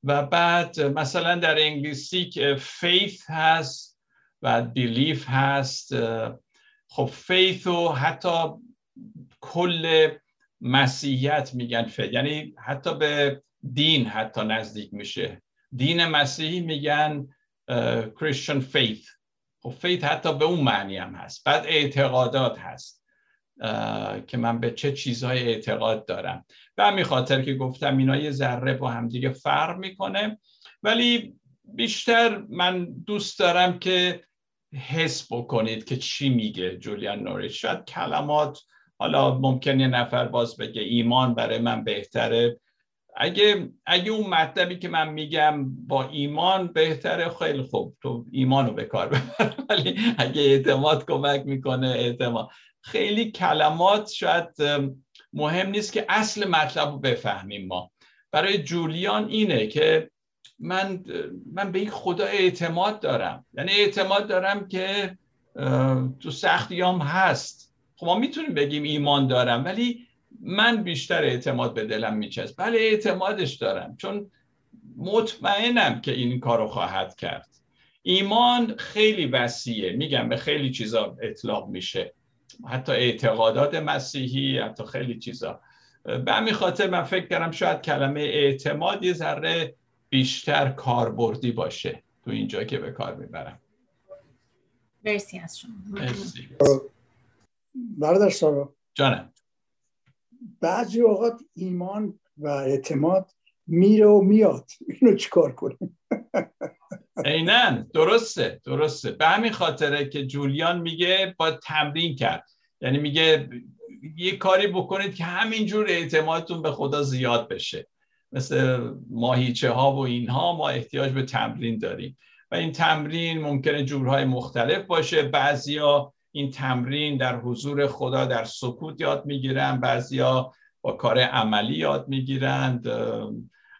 و بعد مثلا در انگلیسی که faith هست و belief هست خب faith و حتی کل مسیحیت میگن faith یعنی حتی به دین حتی نزدیک میشه. دین مسیحی میگن Christian faith خب faith حتی به اون معنی هم هست. بعد اعتقادات هست. که من به چه چیزهای اعتقاد دارم. به همین خاطر که گفتم اینا یه ذره با همدیگه فرق می‌کنه. ولی بیشتر من دوست دارم که حس بکنید که چی میگه جولیان نوریچ. شاید کلمات حالا ممکن یه نفر باز بگه ایمان برای من بهتره. اگه اگه اون مطلبی که من میگم با ایمان بهتره خیلی خوب. تو ایمان رو به کار ببر. ولی اگه اعتماد کمک می‌کنه اعتماد. خیلی کلمات شاید مهم نیست که اصل مطلب رو بفهمیم ما. برای جولیان اینه که من من به این خدا اعتماد دارم. یعنی اعتماد دارم که تو سختیام هست. خب ما می‌تونیم بگیم ایمان دارم ولی من بیشتر اعتماد به دلم میچست بله اعتمادش دارم چون مطمئنم که این کارو خواهد کرد. ایمان خیلی وسیعه. میگم به خیلی چیزا اطلاق میشه. حتی اعتقادات مسیحی حتی خیلی چیزا. به همین خاطر من فکر کردم شاید کلمه اعتماد یه ذره بیشتر کاربردی باشه تو اینجا که به کار می‌برم. مرسی از شما. برادر سارا. جانم. بعضی اوقات ایمان و اعتماد میره و میاد. اینو چیکار کنیم؟ اینن درسته درسته. به همین خاطره که جولیان میگه با تمرین کرد. یعنی میگه یه کاری بکنید که همینجور اعتمادتون به خدا زیاد بشه. مثل ماهیچه ها و اینها ما احتیاج به تمرین داریم. و این تمرین ممکنه جورهای مختلف باشه. بعضیا این تمرین در حضور خدا در سکوت یاد می‌گیرن. بعضیا با کار عملی یاد می‌گیرند.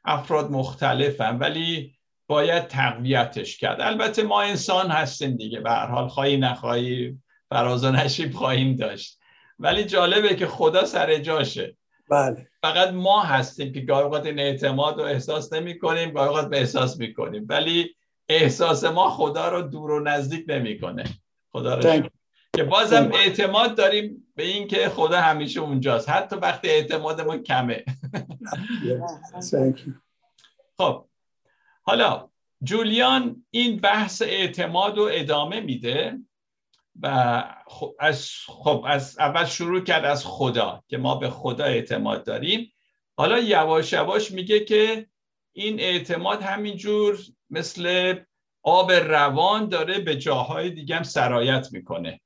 افراد مختلفن. ولی باید تقویتش کرد. البته ما انسان هستیم دیگه. به هر حال خواهی نخواهی فراز و نشیب خواهیم داشت. ولی جالبه که خدا سر جاشه. بله. فقط ما هستیم که گاهی اوقات این اعتماد رو احساس نمی کنیم گاهی اوقات به احساس می کنیم ولی احساس ما خدا رو دور و نزدیک نمی‌کنه. خدا رو که بازم اعتماد داریم به اینکه خدا همیشه اونجاست. حتی وقتی اعتماد ما کمه خب. حالا جولیان این بحث اعتماد رو ادامه میده و خب از, خب از اول شروع کرد از خدا که ما به خدا اعتماد داریم. حالا یواش یواش میگه که این اعتماد همینجور مثل آب روان داره به جاهای دیگه هم سرایت می‌کنه.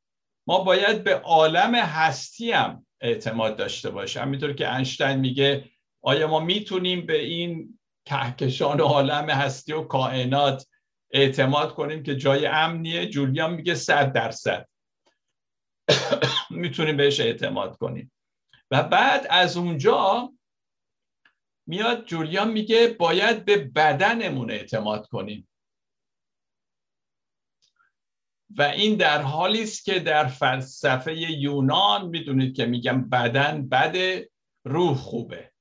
ما باید به عالم هستی هم اعتماد داشته باشیم. همینطور که انشتین میگه آیا ما می‌تونیم به این کهکشان عالم هستی و کائنات. اعتماد کنیم که جای امنیه. جولیان میگه صد درصد. می‌تونیم بهش اعتماد کنیم. و بعد از اونجا میاد جولیان میگه باید به بدنمون اعتماد کنیم. و این در حالی است که در فلسفه یونان می‌دونید که میگم بدن بده روح خوبه.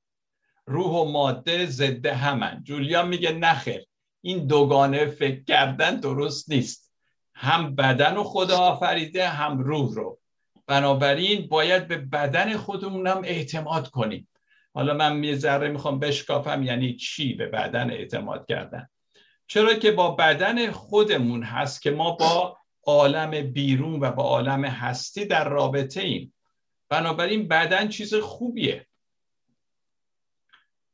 روح و ماده ضد همن. جولیان میگه نخیر این دوگانه فکر کردن درست نیست. هم بدن و خدا آفریده هم روح رو. بنابراین باید به بدن خودمونم اعتماد کنیم. حالا من یه ذره می‌خوام بشکافم یعنی چی به بدن اعتماد کردن. چرا که با بدن خودمون هست که ما با عالم بیرون و با عالم هستی در رابطه ایم. بنابراین بدن چیز خوبیه.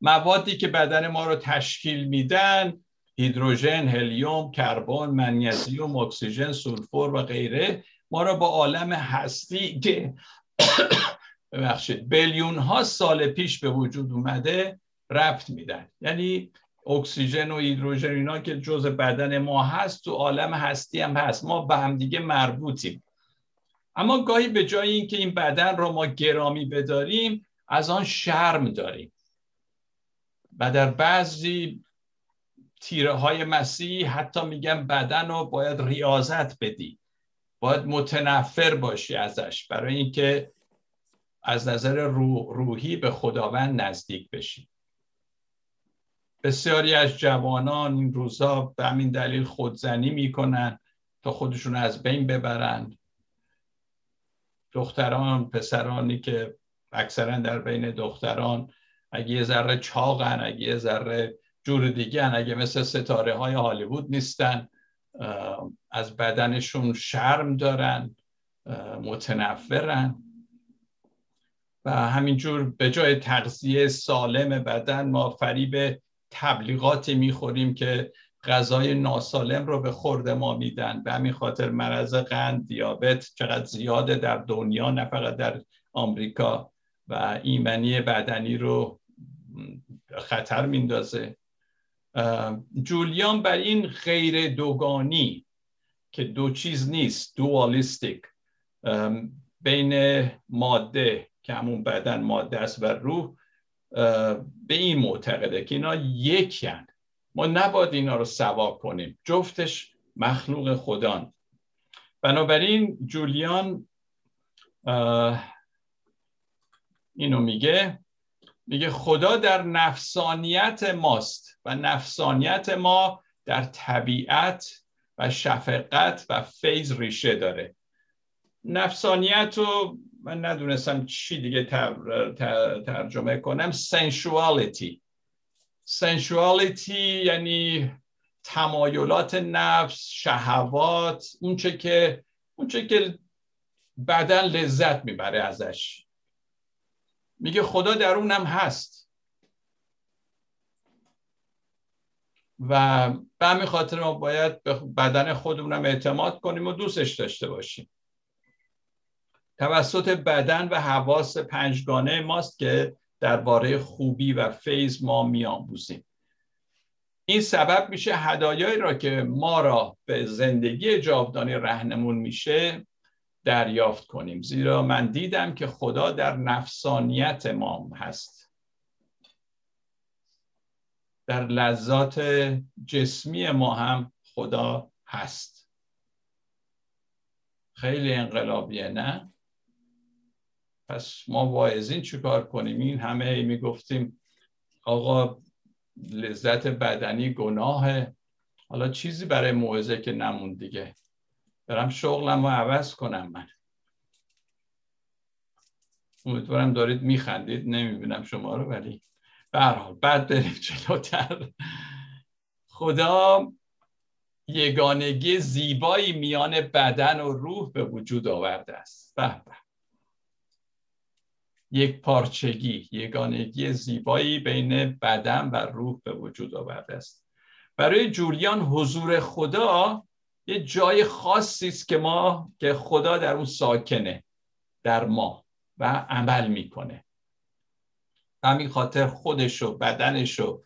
موادی که بدن ما رو تشکیل میدن هیدروژن، هلیوم، کربن، منیزیم، اکسیژن، سولفور و غیره ما رو با عالم هستی که ببخشید بیلیون ها سال پیش به وجود اومده ربط میدن. یعنی اکسیژن و هیدروژن اینا که جز بدن ما هست تو عالم هستی هم هست. ما به هم دیگه مربوطیم. اما گاهی به جای اینکه این بدن رو ما گرامی بداریم از آن شرم داریم. و در بعضی تیره های مسیحی حتی میگن بدن رو باید ریاضت بدی. باید متنفر باشی ازش برای اینکه از نظر روحی به خداوند نزدیک بشی. بسیاری از جوانان این روزها به همین دلیل خودزنی می‌کنن تا خودشون از بین ببرن. دختران پسرانی که اکثرا در بین دختران اگه یه ذره چاقن اگه یه ذره جور دیگه هن. اگه مثل ستاره های هالیوود نیستن از بدنشون شرم دارن متنفرن و همینجور به جای تغذیه سالم بدن ما فریب تبلیغاتی می‌خوریم که غذای ناسالم رو به خورد ما میدن به همین خاطر مرض قند دیابت چقدر زیاده در دنیا نه فقط در آمریکا و ایمنی بدنی رو خطر میندازه. جولیان بر این غیر دوگانی که دو چیز نیست دوالیستیک بین ماده که همون بدن ماده است و روح به این معتقده که اینا یکیان ما نباید اینا رو سوا کنیم. جفتش مخلوق خدان بنابراین جولیان اینو میگه میگه خدا در نفسانیت ماست و نفسانیت ما در طبیعت و شفقت و فیض ریشه داره. نفسانیت رو من ندونستم چی دیگه ترجمه کنم. Sensuality. Sensuality یعنی تمایلات نفس شهوات اونچه که اونچه که بدن لذت می‌بره ازش. میگه خدا در اونم هست. و به همین خاطر ما باید به بدن خودمونم اعتماد کنیم و دوستش داشته باشیم. توسط بدن و حواس پنجگانه ماست که درباره خوبی و فیض ما میآموزیم. این سبب میشه هدایایی را که ما را به زندگی جاودانی رهنمون میشه دریافت کنیم. زیرا من دیدم که خدا در نفسانیت ما هست. در لذات جسمی ما هم خدا هست. خیلی انقلابیه نه؟ پس ما واعظین چیکار کنیم؟ این همه می‌گفتیم آقا لذت بدنی گناهه. حالا چیزی برای موعظه که نمون دیگه. برم شغلم رو عوض کنم من. امیدوارم دارید میخندید نمی‌بینم شما رو ولی به حال بعد بریم جلوتر. خدا یگانگی زیبایی میان بدن و روح به وجود آورده است. به. یک پارچگی یگانگی زیبایی بین بدن و روح به وجود آورده است. برای جولیان حضور خدا یه جای خاصی است که ما که خدا در اون ساکنه در ما و عمل می‌کنه. همین خاطر خودش و بدنش رو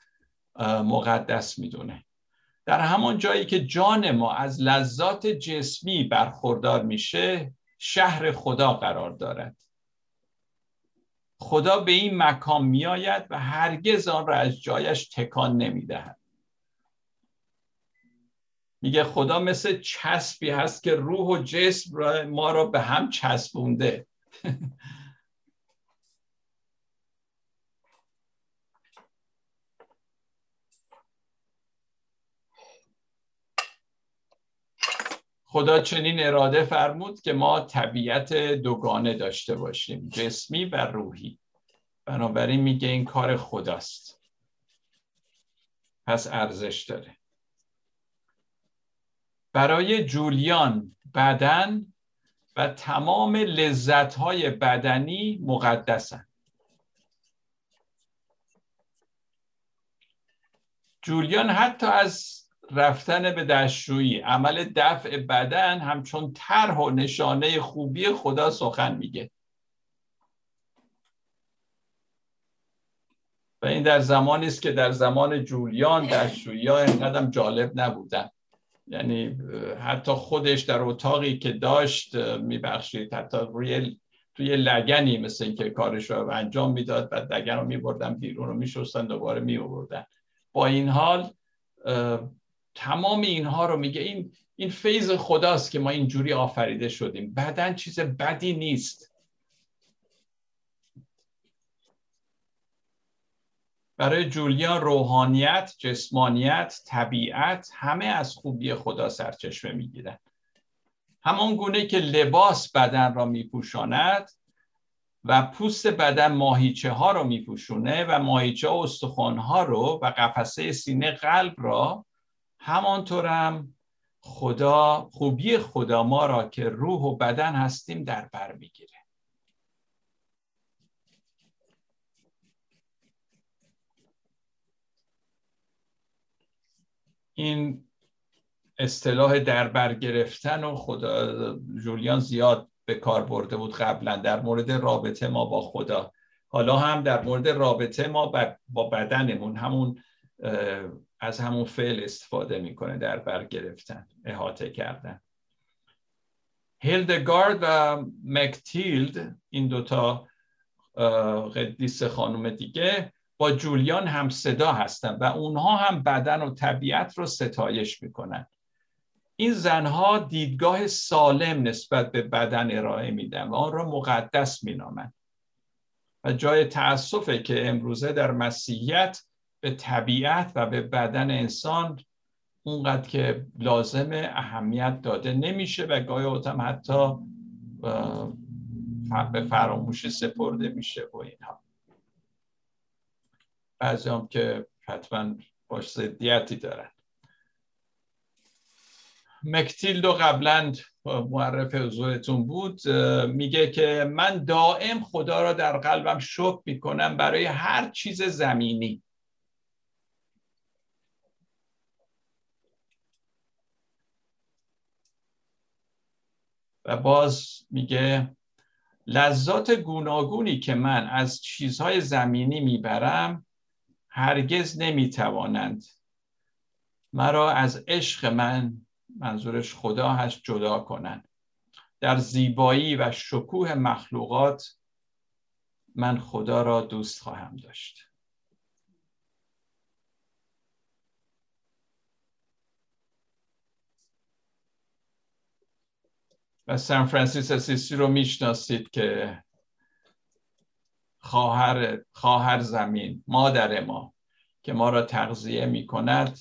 مقدس می‌دونه. در همان جایی که جان ما از لذات جسمی برخوردار میشه شهر خدا قرار دارد. خدا به این مکان میآید و هرگز آن را از جایش تکان نمی‌دهد. میگه خدا مثل چسبی هست که روح و جسم ما را به هم چسبونده. خدا چنین اراده فرمود که ما طبیعت دوگانه داشته باشیم جسمی و روحی. بنابراین میگه این کار خداست. پس ارزش داره. برای جولیان بدن و تمام لذتهای بدنی مقدسن. جولیان حتی از رفتن به دستشویی عمل دفع بدن همچون طرح و نشانه خوبی خدا سخن میگه. و این در زمانی است که در زمان جولیان دستشویی ها اینقدر جالب نبودن. یعنی حتی خودش در اتاقی که داشت میبخشید. حتی روی توی لگنی مثل اینکه کارش رو انجام می‌داد بعد لگن رو میبردن بیرون رو میشستن دوباره میبردن با این حال تمام اینها رو میگه. این این فیض خداست که ما اینجوری آفریده شدیم. بدن چیز بدی نیست. برای جولیان روحانیت، جسمانیت، طبیعت همه از خوبی خدا سرچشمه می‌گیرن. همان گونه که لباس بدن را میپوشاند و پوست بدن ماهیچه ها رو میپوشونه و ماهیچه استخوان ها رو و قفسه سینه قلب را همانطورم خدا خوبی خدا ما را که روح و بدن هستیم در بر می‌گیره. این اصطلاح در بر گرفتن و خدا جولیان زیاد به کار برده بود قبلا در مورد رابطه ما با خدا. حالا هم در مورد رابطه ما با بدنمون همون از همون فعل استفاده می‌کنه در بر گرفتن احاطه کردن. هیلدگارد و مکتیلد این دوتا قدیس خانم دیگه با جولیان هم صدا هستن و اونها هم بدن و طبیعت رو ستایش می‌کنن. این زنها دیدگاه سالم نسبت به بدن ارائه میدن و آن را مقدس مینامند. و جای تاسفه که امروزه در مسیحیت به طبیعت و به بدن انسان اونقدر که لازم اهمیت داده نمیشه و گاهی هم حتی به فراموشی سپرده میشه و اینها. بعضی هم که حتما باش ضدیتی دارن. مکتیلدو قبلا معرف حضورتون بود میگه که من دائم خدا را در قلبم شکر می‌کنم برای هر چیز زمینی. و باز میگه لذات گوناگونی که من از چیزهای زمینی می‌برم هرگز نمی‌توانند. مرا از عشق من منظورش خدا هست جدا کنند. در زیبایی و شکوه مخلوقات من خدا را دوست خواهم داشت. و سان فرانسیس اسیسی رو می‌شناسید که خواهر خواهر زمین مادر ما که ما را تغذیه می کند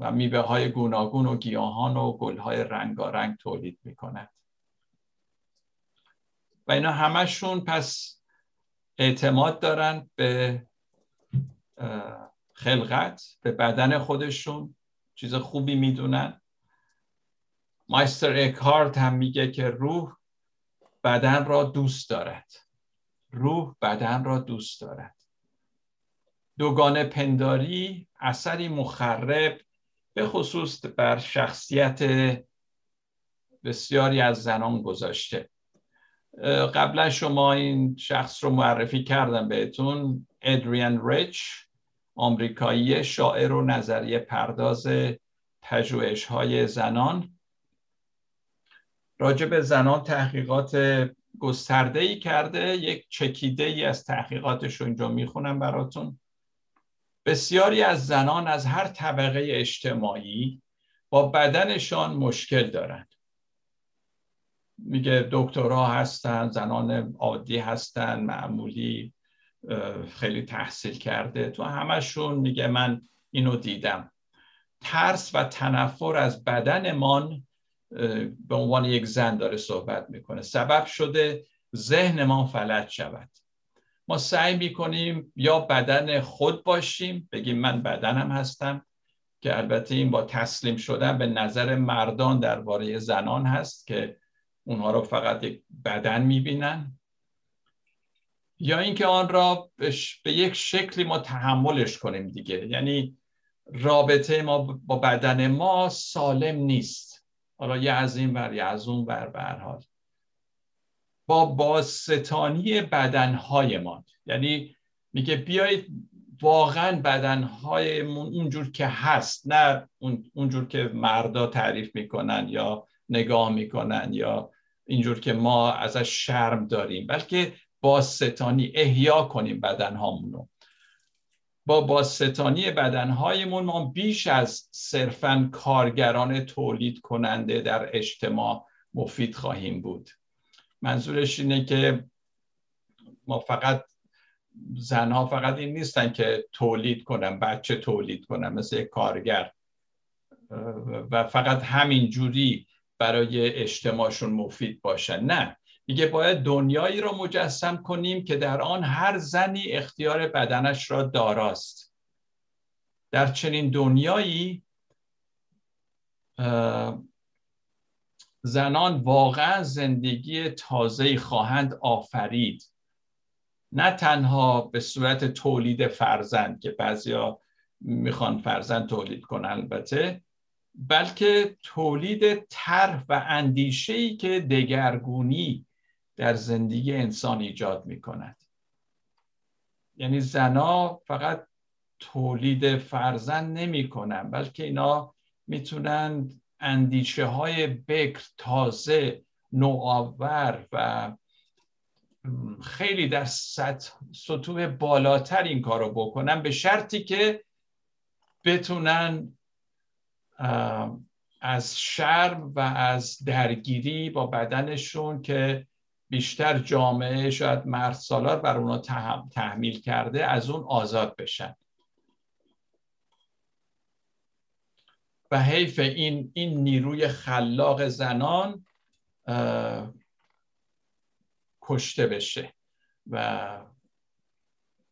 و میوه های گوناگون و گیاهان و گل های رنگارنگ تولید می کند و اینا همشون پس اعتماد دارن به خلقت به بدن خودشون. چیز خوبی می‌دونن. مایستر اکهارت هم میگه که روح بدن را دوست دارد. روح بدن را دوست دارد. دوگانه پنداری اثری مخرب به خصوص بر شخصیت بسیاری از زنان گذاشته. قبلا شما این شخص رو معرفی کردم بهتون. ادریان ریچ آمریکایی شاعر و نظریه پرداز پژوهش های زنان. راجع به زنان تحقیقات گسترده ای کرده یک چکیده ای از تحقیقاتش رو اینجا می‌خونم براتون. بسیاری از زنان از هر طبقه اجتماعی با بدنشان مشکل دارند. میگه دکترها هستن زنان عادی هستن معمولی خیلی تحصیل کرده. تو همشون میگه من اینو دیدم. ترس و تنفر از بدنمان به عنوان یک زن داره صحبت می‌کنه. سبب شده ذهنمان فلج شود. ما سعی می‌کنیم یا بدن خود باشیم بگیم من بدنم هستم که البته این با تسلیم شدن به نظر مردان درباره زنان هست که اونها رو فقط یک بدن می‌بینن. یا اینکه آن را به یک شکلی ما تحملش کنیم دیگه. یعنی رابطه ما با بدن ما سالم نیست. حالا یه از این ور یه از اون ور به حال. با باستانی بدنهایمان. یعنی میگه بیایید واقعا بدنهایمون اونجور که هست نه اونجور که مردا تعریف می‌کنن یا نگاه می‌کنن یا اینجور که ما ازش شرم داریم بلکه باستانی احیا کنیم بدنهامون رو با باستانی بدنهایمون ما بیش از صرفا کارگران تولید کننده در اجتماع مفید خواهیم بود. منظورش اینه که ما فقط زنها فقط این نیستن که تولید کنن بچه تولید کنن مثل کارگر. و فقط همین جوری برای اجتماعشون مفید باشن. نه. میگه باید دنیایی را مجسم کنیم که در آن هر زنی اختیار بدنش را داراست. در چنین دنیایی زنان واقعا زندگی تازه خواهند آفرید. نه تنها به صورت تولید فرزند که بعضیا می‌خوان فرزند تولید کنن البته بلکه تولید طرح و اندیشه ای که دگرگونی در زندگی انسان ایجاد می کند یعنی زنا فقط تولید فرزند نمی کنن بلکه اینا می‌تونن اندیشه های بکر تازه نوآور و خیلی در سطوح بالاتر این کارو بکنن به شرطی که بتونن از شرم و از درگیری با بدنشون که بیشتر جامعه شاید مرد سالار بر اونا تحمیل کرده از اون آزاد بشن. و حیف این, این نیروی خلاق زنان کشته بشه و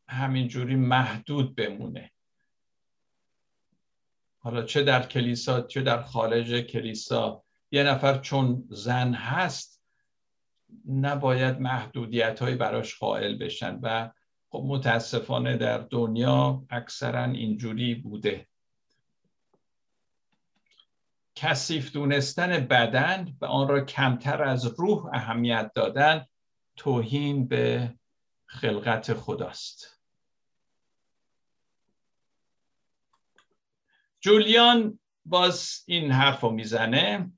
همینجوری محدود بمونه. حالا چه در کلیسا چه در خارج کلیسا یه نفر چون زن هست نباید محدودیت هایی براش قائل بشن و خب متاسفانه در دنیا اکثرا اینجوری بوده. کثیف دونستن بدن و آن را کمتر از روح اهمیت دادن توهین به خلقت خداست. جولیان باز این حرف رو می‌زنه.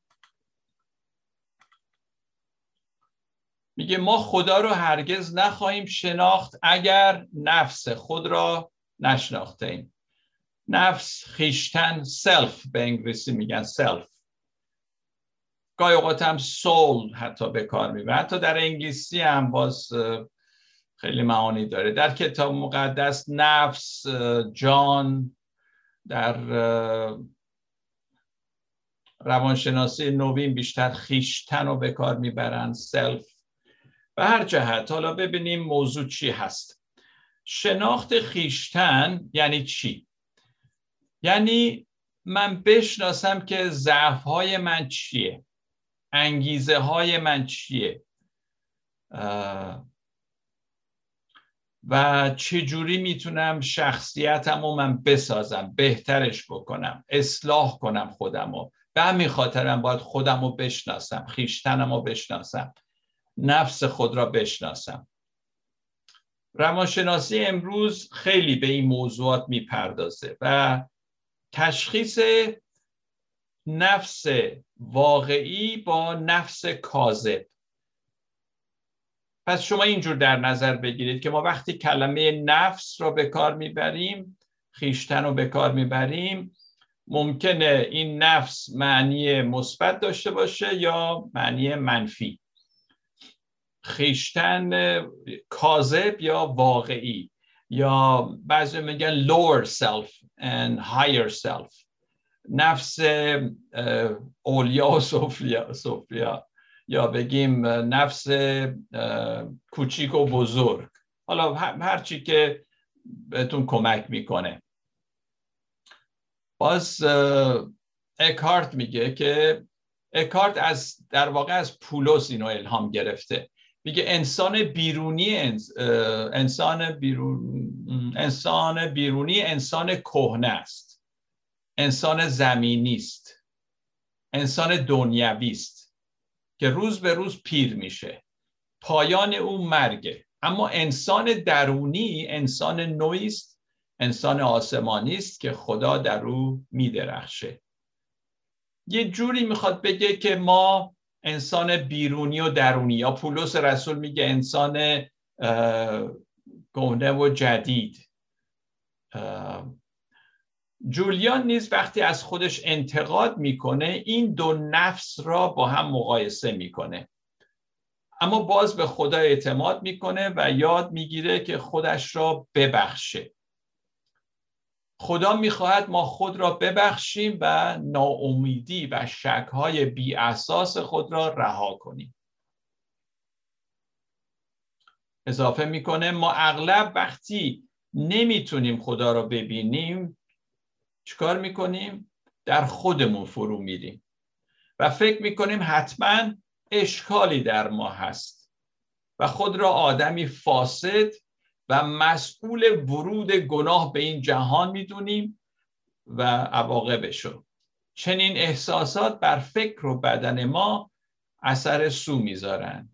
میگه ما خدا رو هرگز نخواهیم شناخت اگر نفس خود را نشناختیم نفس خویشتن self به انگلیسی میگن self گاهی اوقات هم سول حتی به کار می‌برن حتی در انگلیسی هم باز خیلی معانی داره. در کتاب مقدس نفس جان در روانشناسی نوین بیشتر خیشتن رو به کار می‌برن سلف به هر جهت حالا ببینیم موضوع چی هست. شناخت خیشتن یعنی چی؟ یعنی من بشناسم که ضعف های من چیه؟ انگیزه های من چیه؟ و چجوری می‌تونم شخصیتم رو من بسازم بهترش بکنم اصلاح کنم خودم رو به همین خاطرم باید خودم رو بشناسم خیشتنم رو بشناسم. نفس خود را بشناسم. روانشناسی امروز خیلی به این موضوعات می‌پردازه و تشخیص نفس واقعی با نفس کاذب. پس شما اینجور در نظر بگیرید که ما وقتی کلمه نفس را به کار می‌بریم خیشتن رو به کار می‌بریم ممکنه این نفس معنی مثبت داشته باشه یا معنی منفی. خیشتن کاذب یا واقعی؟ یا بعضی میگن lower self and higher self. نفس اولیا و صوفیا یا بگیم نفس کوچیک و بزرگ. حالا هرچی که بهتون کمک می‌کنه. باز اکارت میگه که اکارت از در واقع از پولس اینو الهام گرفته. میگه انسان بیرونی انسان بیرون انسان بیرونی انسان کهنه است. انسان زمینی است. انسان دنیوی است که روز به روز پیر میشه. پایان او مرگه. اما انسان درونی انسان نوعی است. انسان آسمانی است که خدا در او میدرخشه. یه جوری می‌خواد بگه که ما انسان بیرونی و درونی. یا پولس رسول میگه انسان گونه و جدید. جولیان نیز وقتی از خودش انتقاد می‌کنه این دو نفس را با هم مقایسه می‌کنه. اما باز به خدا اعتماد می‌کنه و یاد می‌گیره که خودش را ببخشه. خدا می‌خواهد ما خود را ببخشیم و ناامیدی و شکهای بی اساس خود را رها کنیم. اضافه می‌کنه ما اغلب وقتی نمی‌تونیم خدا را ببینیم چیکار می‌کنیم؟ در خودمون فرو میریم و فکر می‌کنیم حتما اشکالی در ما هست و خود را آدمی فاسد و مسئول ورود گناه به این جهان می‌دونیم و عواقبشو. چنین احساسات بر فکر و بدن ما اثر سو می‌ذارن.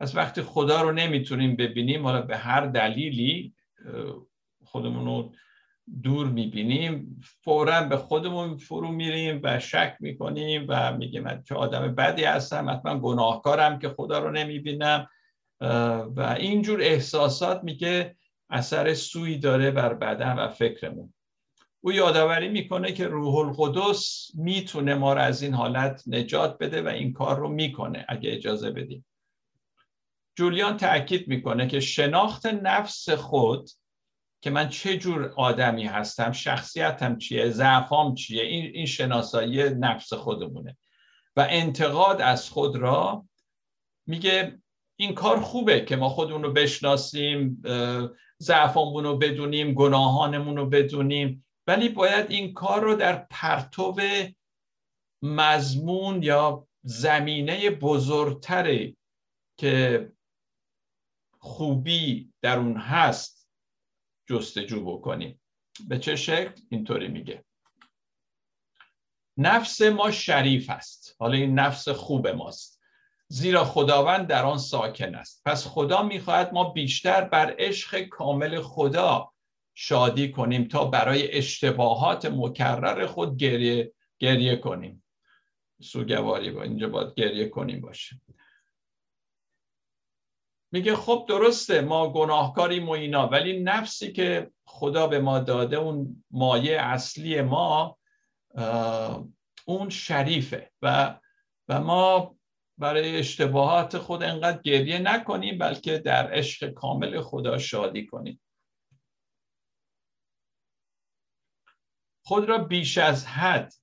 پس وقتی خدا رو نمی‌تونیم ببینیم حالا به هر دلیلی خودمون رو دور می‌بینیم فورا به خودمون فرو میریم و شک می‌کنیم و میگیم من چه آدم بدی هستم حتما گناهکارم که خدا رو نمی‌بینم. و اینجور احساسات میگه اثر سوی داره بر بدن و فکرمون. او یادآوری می‌کنه که روح القدس می‌تونه ما رو از این حالت نجات بده و این کار رو می‌کنه اگه اجازه بدیم. جولیان تاکید می‌کنه که شناخت نفس خود که من چه جور آدمی هستم شخصیتم چیه ضعفام چیه این این شناسایی نفس خودمونه. و انتقاد از خود را میگه این کار خوبه که ما خودمون رو بشناسیم ضعفامون رو بدونیم گناهانمون رو بدونیم. ولی باید این کار رو در پرتو مضمون یا زمینه بزرگتری که خوبی در اون هست جستجو بکنیم. به چه شکل؟ اینطوری میگه. نفس ما شریف است. حالا این نفس خوب ماست. زیرا خداوند در آن ساکن است. پس خدا می‌خواهد ما بیشتر بر عشق کامل خدا شادی کنیم تا برای اشتباهات مکرر خود گریه, گریه کنیم. سوگواری با اینجا باید گریه کنیم باشه. میگه خب درسته ما گناهکاریم و اینا ولی نفسی که خدا به ما داده اون مایه اصلی ما اون شریفه و و ما برای اشتباهات خود انقدر گریه نکنیم بلکه در عشق کامل خدا شادی کنیم. خود را بیش از حد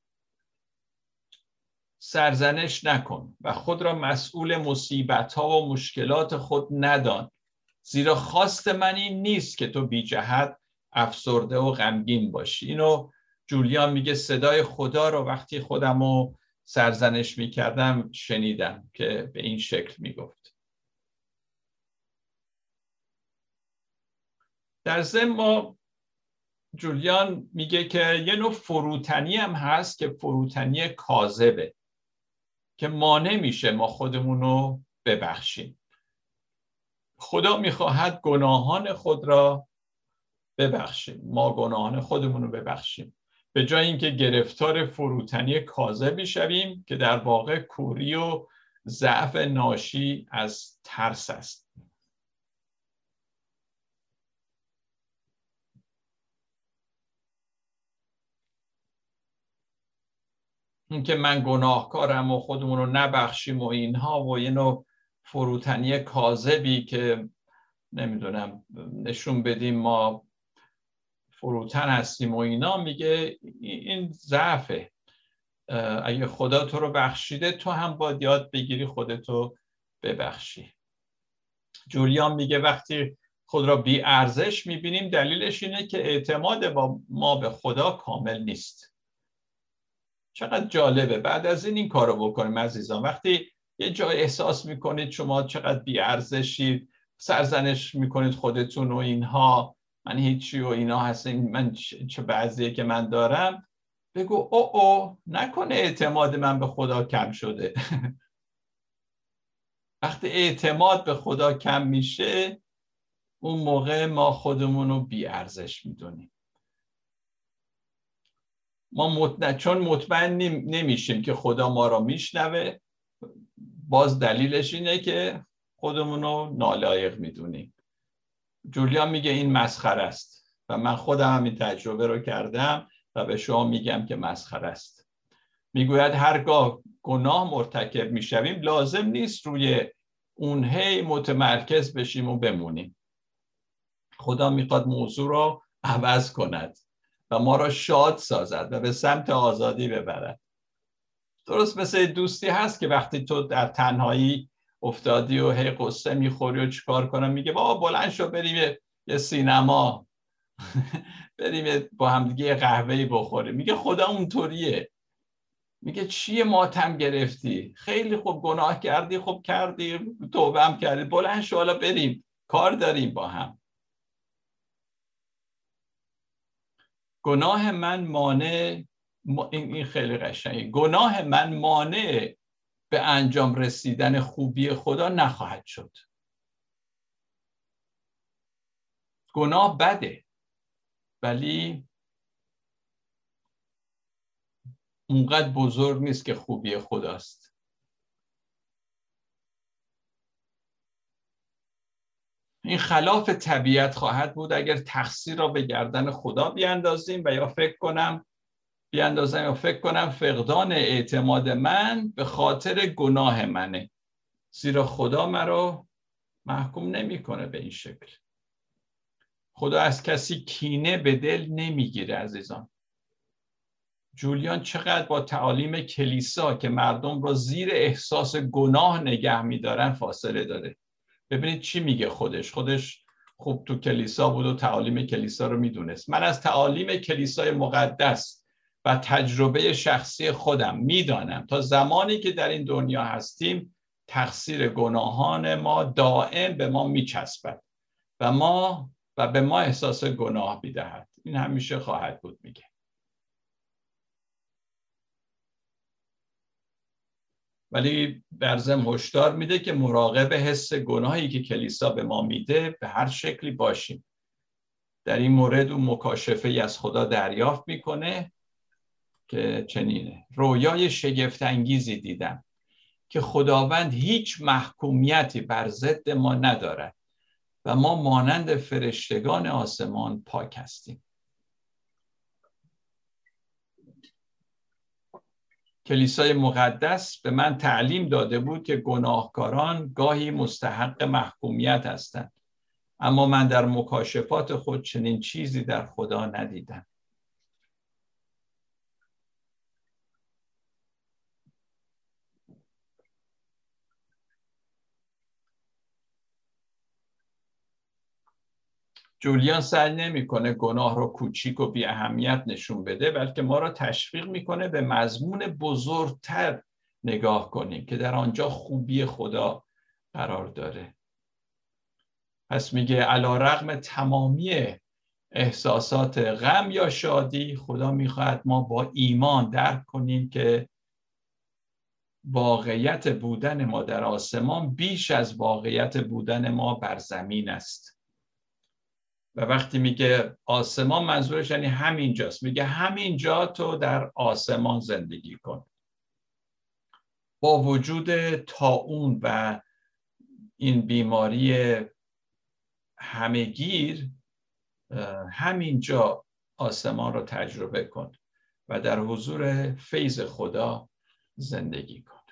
سرزنش نکن و خود را مسئول مصیبت ها و مشکلات خود ندان. زیرا خواست من این نیست که تو بی جهت افسرده و غمگین باشی. اینو جولیان میگه صدای خدا رو وقتی خودم رو سرزنش می‌کردم شنیدم که به این شکل می‌گفت. در ضمن ما جولیان میگه که یه نوع فروتنی هم هست که فروتنی کاذبه که مانع میشه ما خودمون رو ببخشیم. خدا می‌خواهد گناهان خود را ببخشیم. ما گناهان خودمون رو ببخشیم. به جای اینکه گرفتار فروتنی کاذبی شویم که در واقع کوری و ضعف ناشی از ترس است. اینکه من گناهکارم و خودمون رو نبخشیم و اینها و یه نوع فروتنی کاذبی که نمی‌دونم نشون بدیم ما فروتن هستیم و اینا میگه این ضعفه. اگه خدا تو رو بخشیده تو هم باید یاد بگیری خودتو ببخشی. جولیان میگه وقتی خود را بی ارزش می‌بینیم دلیلش اینه که اعتماد با ما به خدا کامل نیست. چقدر جالبه. بعد از این این کارو بکنیم عزیزان. وقتی یه جای احساس می‌کنید شما چقدر بی ارزشید سرزنش می‌کنید خودتون و اینها. من هیچی و اینا هستیم من چه بعضیه که من دارم. بگو او او نکنه اعتماد من به خدا کم شده. وقتی اعتماد به خدا کم میشه اون موقع ما خودمون رو بی ارزش می‌دونیم. ما مطمئن چون مطمئن نمیشیم که خدا ما را میشنوه. باز دلیلش اینه که خودمون رو نالایق می‌دونیم. جولیان میگه این مسخر است. و من خودم هم این تجربه رو کردم و به شما میگم که مسخر است. می‌گوید هرگاه گناه مرتکب می‌شویم لازم نیست روی اون هی متمرکز بشیم و بمونیم. خدا می‌خواد موضوع رو عوض کند و ما را شاد سازد و به سمت آزادی ببرد. درست مثل دوستی هست که وقتی تو در تنهایی افتادی و هی قصه می‌خوری و چیکار کنم؟ میگه بابا بلند شو بریم یه سینما. بریم با همدیگه قهوه‌ای بخوریم. میگه خدا اونطوریه. میگه چیه ماتم گرفتی؟ خیلی خوب گناه کردی خوب کردی توبه هم کردی. بلند شو حالا بریم. کار داریم با هم. گناه من مانع این خیلی قشنگه. گناه من مانع به انجام رسیدن خوبی خدا نخواهد شد. گناه بده ولی اونقدر بزرگ نیست که خوبی خداست. این خلاف طبیعت خواهد بود اگر تقصیر را به گردن خدا بیاندازیم و یا فکر کنم بیاندازم و فکر کنم فقدان اعتماد من به خاطر گناه منه. زیرا خدا مرا محکوم نمی‌کنه به این شکل. خدا از کسی کینه به دل نمی‌گیره عزیزان. جولیان چقدر با تعالیم کلیسا که مردم را زیر احساس گناه نگه میدارن فاصله داره. ببینید چی میگه خودش. خودش خوب تو کلیسا بود و تعالیم کلیسا رو می‌دونست. من از تعالیم کلیسای مقدس و تجربه شخصی خودم. می‌دانم تا زمانی که در این دنیا هستیم تقصیر گناهان ما دائم به ما میچسبد و ما و به ما احساس گناه می‌دهد. این همیشه خواهد بود میگه. ولی در ضمن هشدار میده که مراقب حس گناهی که کلیسا به ما میده به هر شکلی باشیم. در این مورد اون مکاشفه ای از خدا دریافت می‌کنه که چنینه. رویای شگفتانگیزی دیدم که خداوند هیچ محکومیتی بر ضد ما ندارد و ما مانند فرشتگان آسمان پاک هستیم. کلیسای مقدس به من تعلیم داده بود که گناهکاران گاهی مستحق محکومیت هستند اما من در مکاشفات خود چنین چیزی در خدا ندیدم. جولیان سعی نمی‌کنه گناه رو کوچیک و بی اهمیت نشون بده بلکه ما را تشویق می‌کنه به مضمون بزرگتر نگاه کنیم که در آنجا خوبی خدا قرار داره. پس میگه علا رغم تمامی احساسات غم یا شادی خدا می‌خواهد ما با ایمان درک کنیم که واقعیت بودن ما در آسمان بیش از واقعیت بودن ما بر زمین است. و وقتی میگه آسمان منظورش یعنی همینجاست. میگه همینجا تو در آسمان زندگی کن. با وجود تاون و این بیماری همهگیر همینجا آسمان رو تجربه کن و در حضور فیض خدا زندگی کن.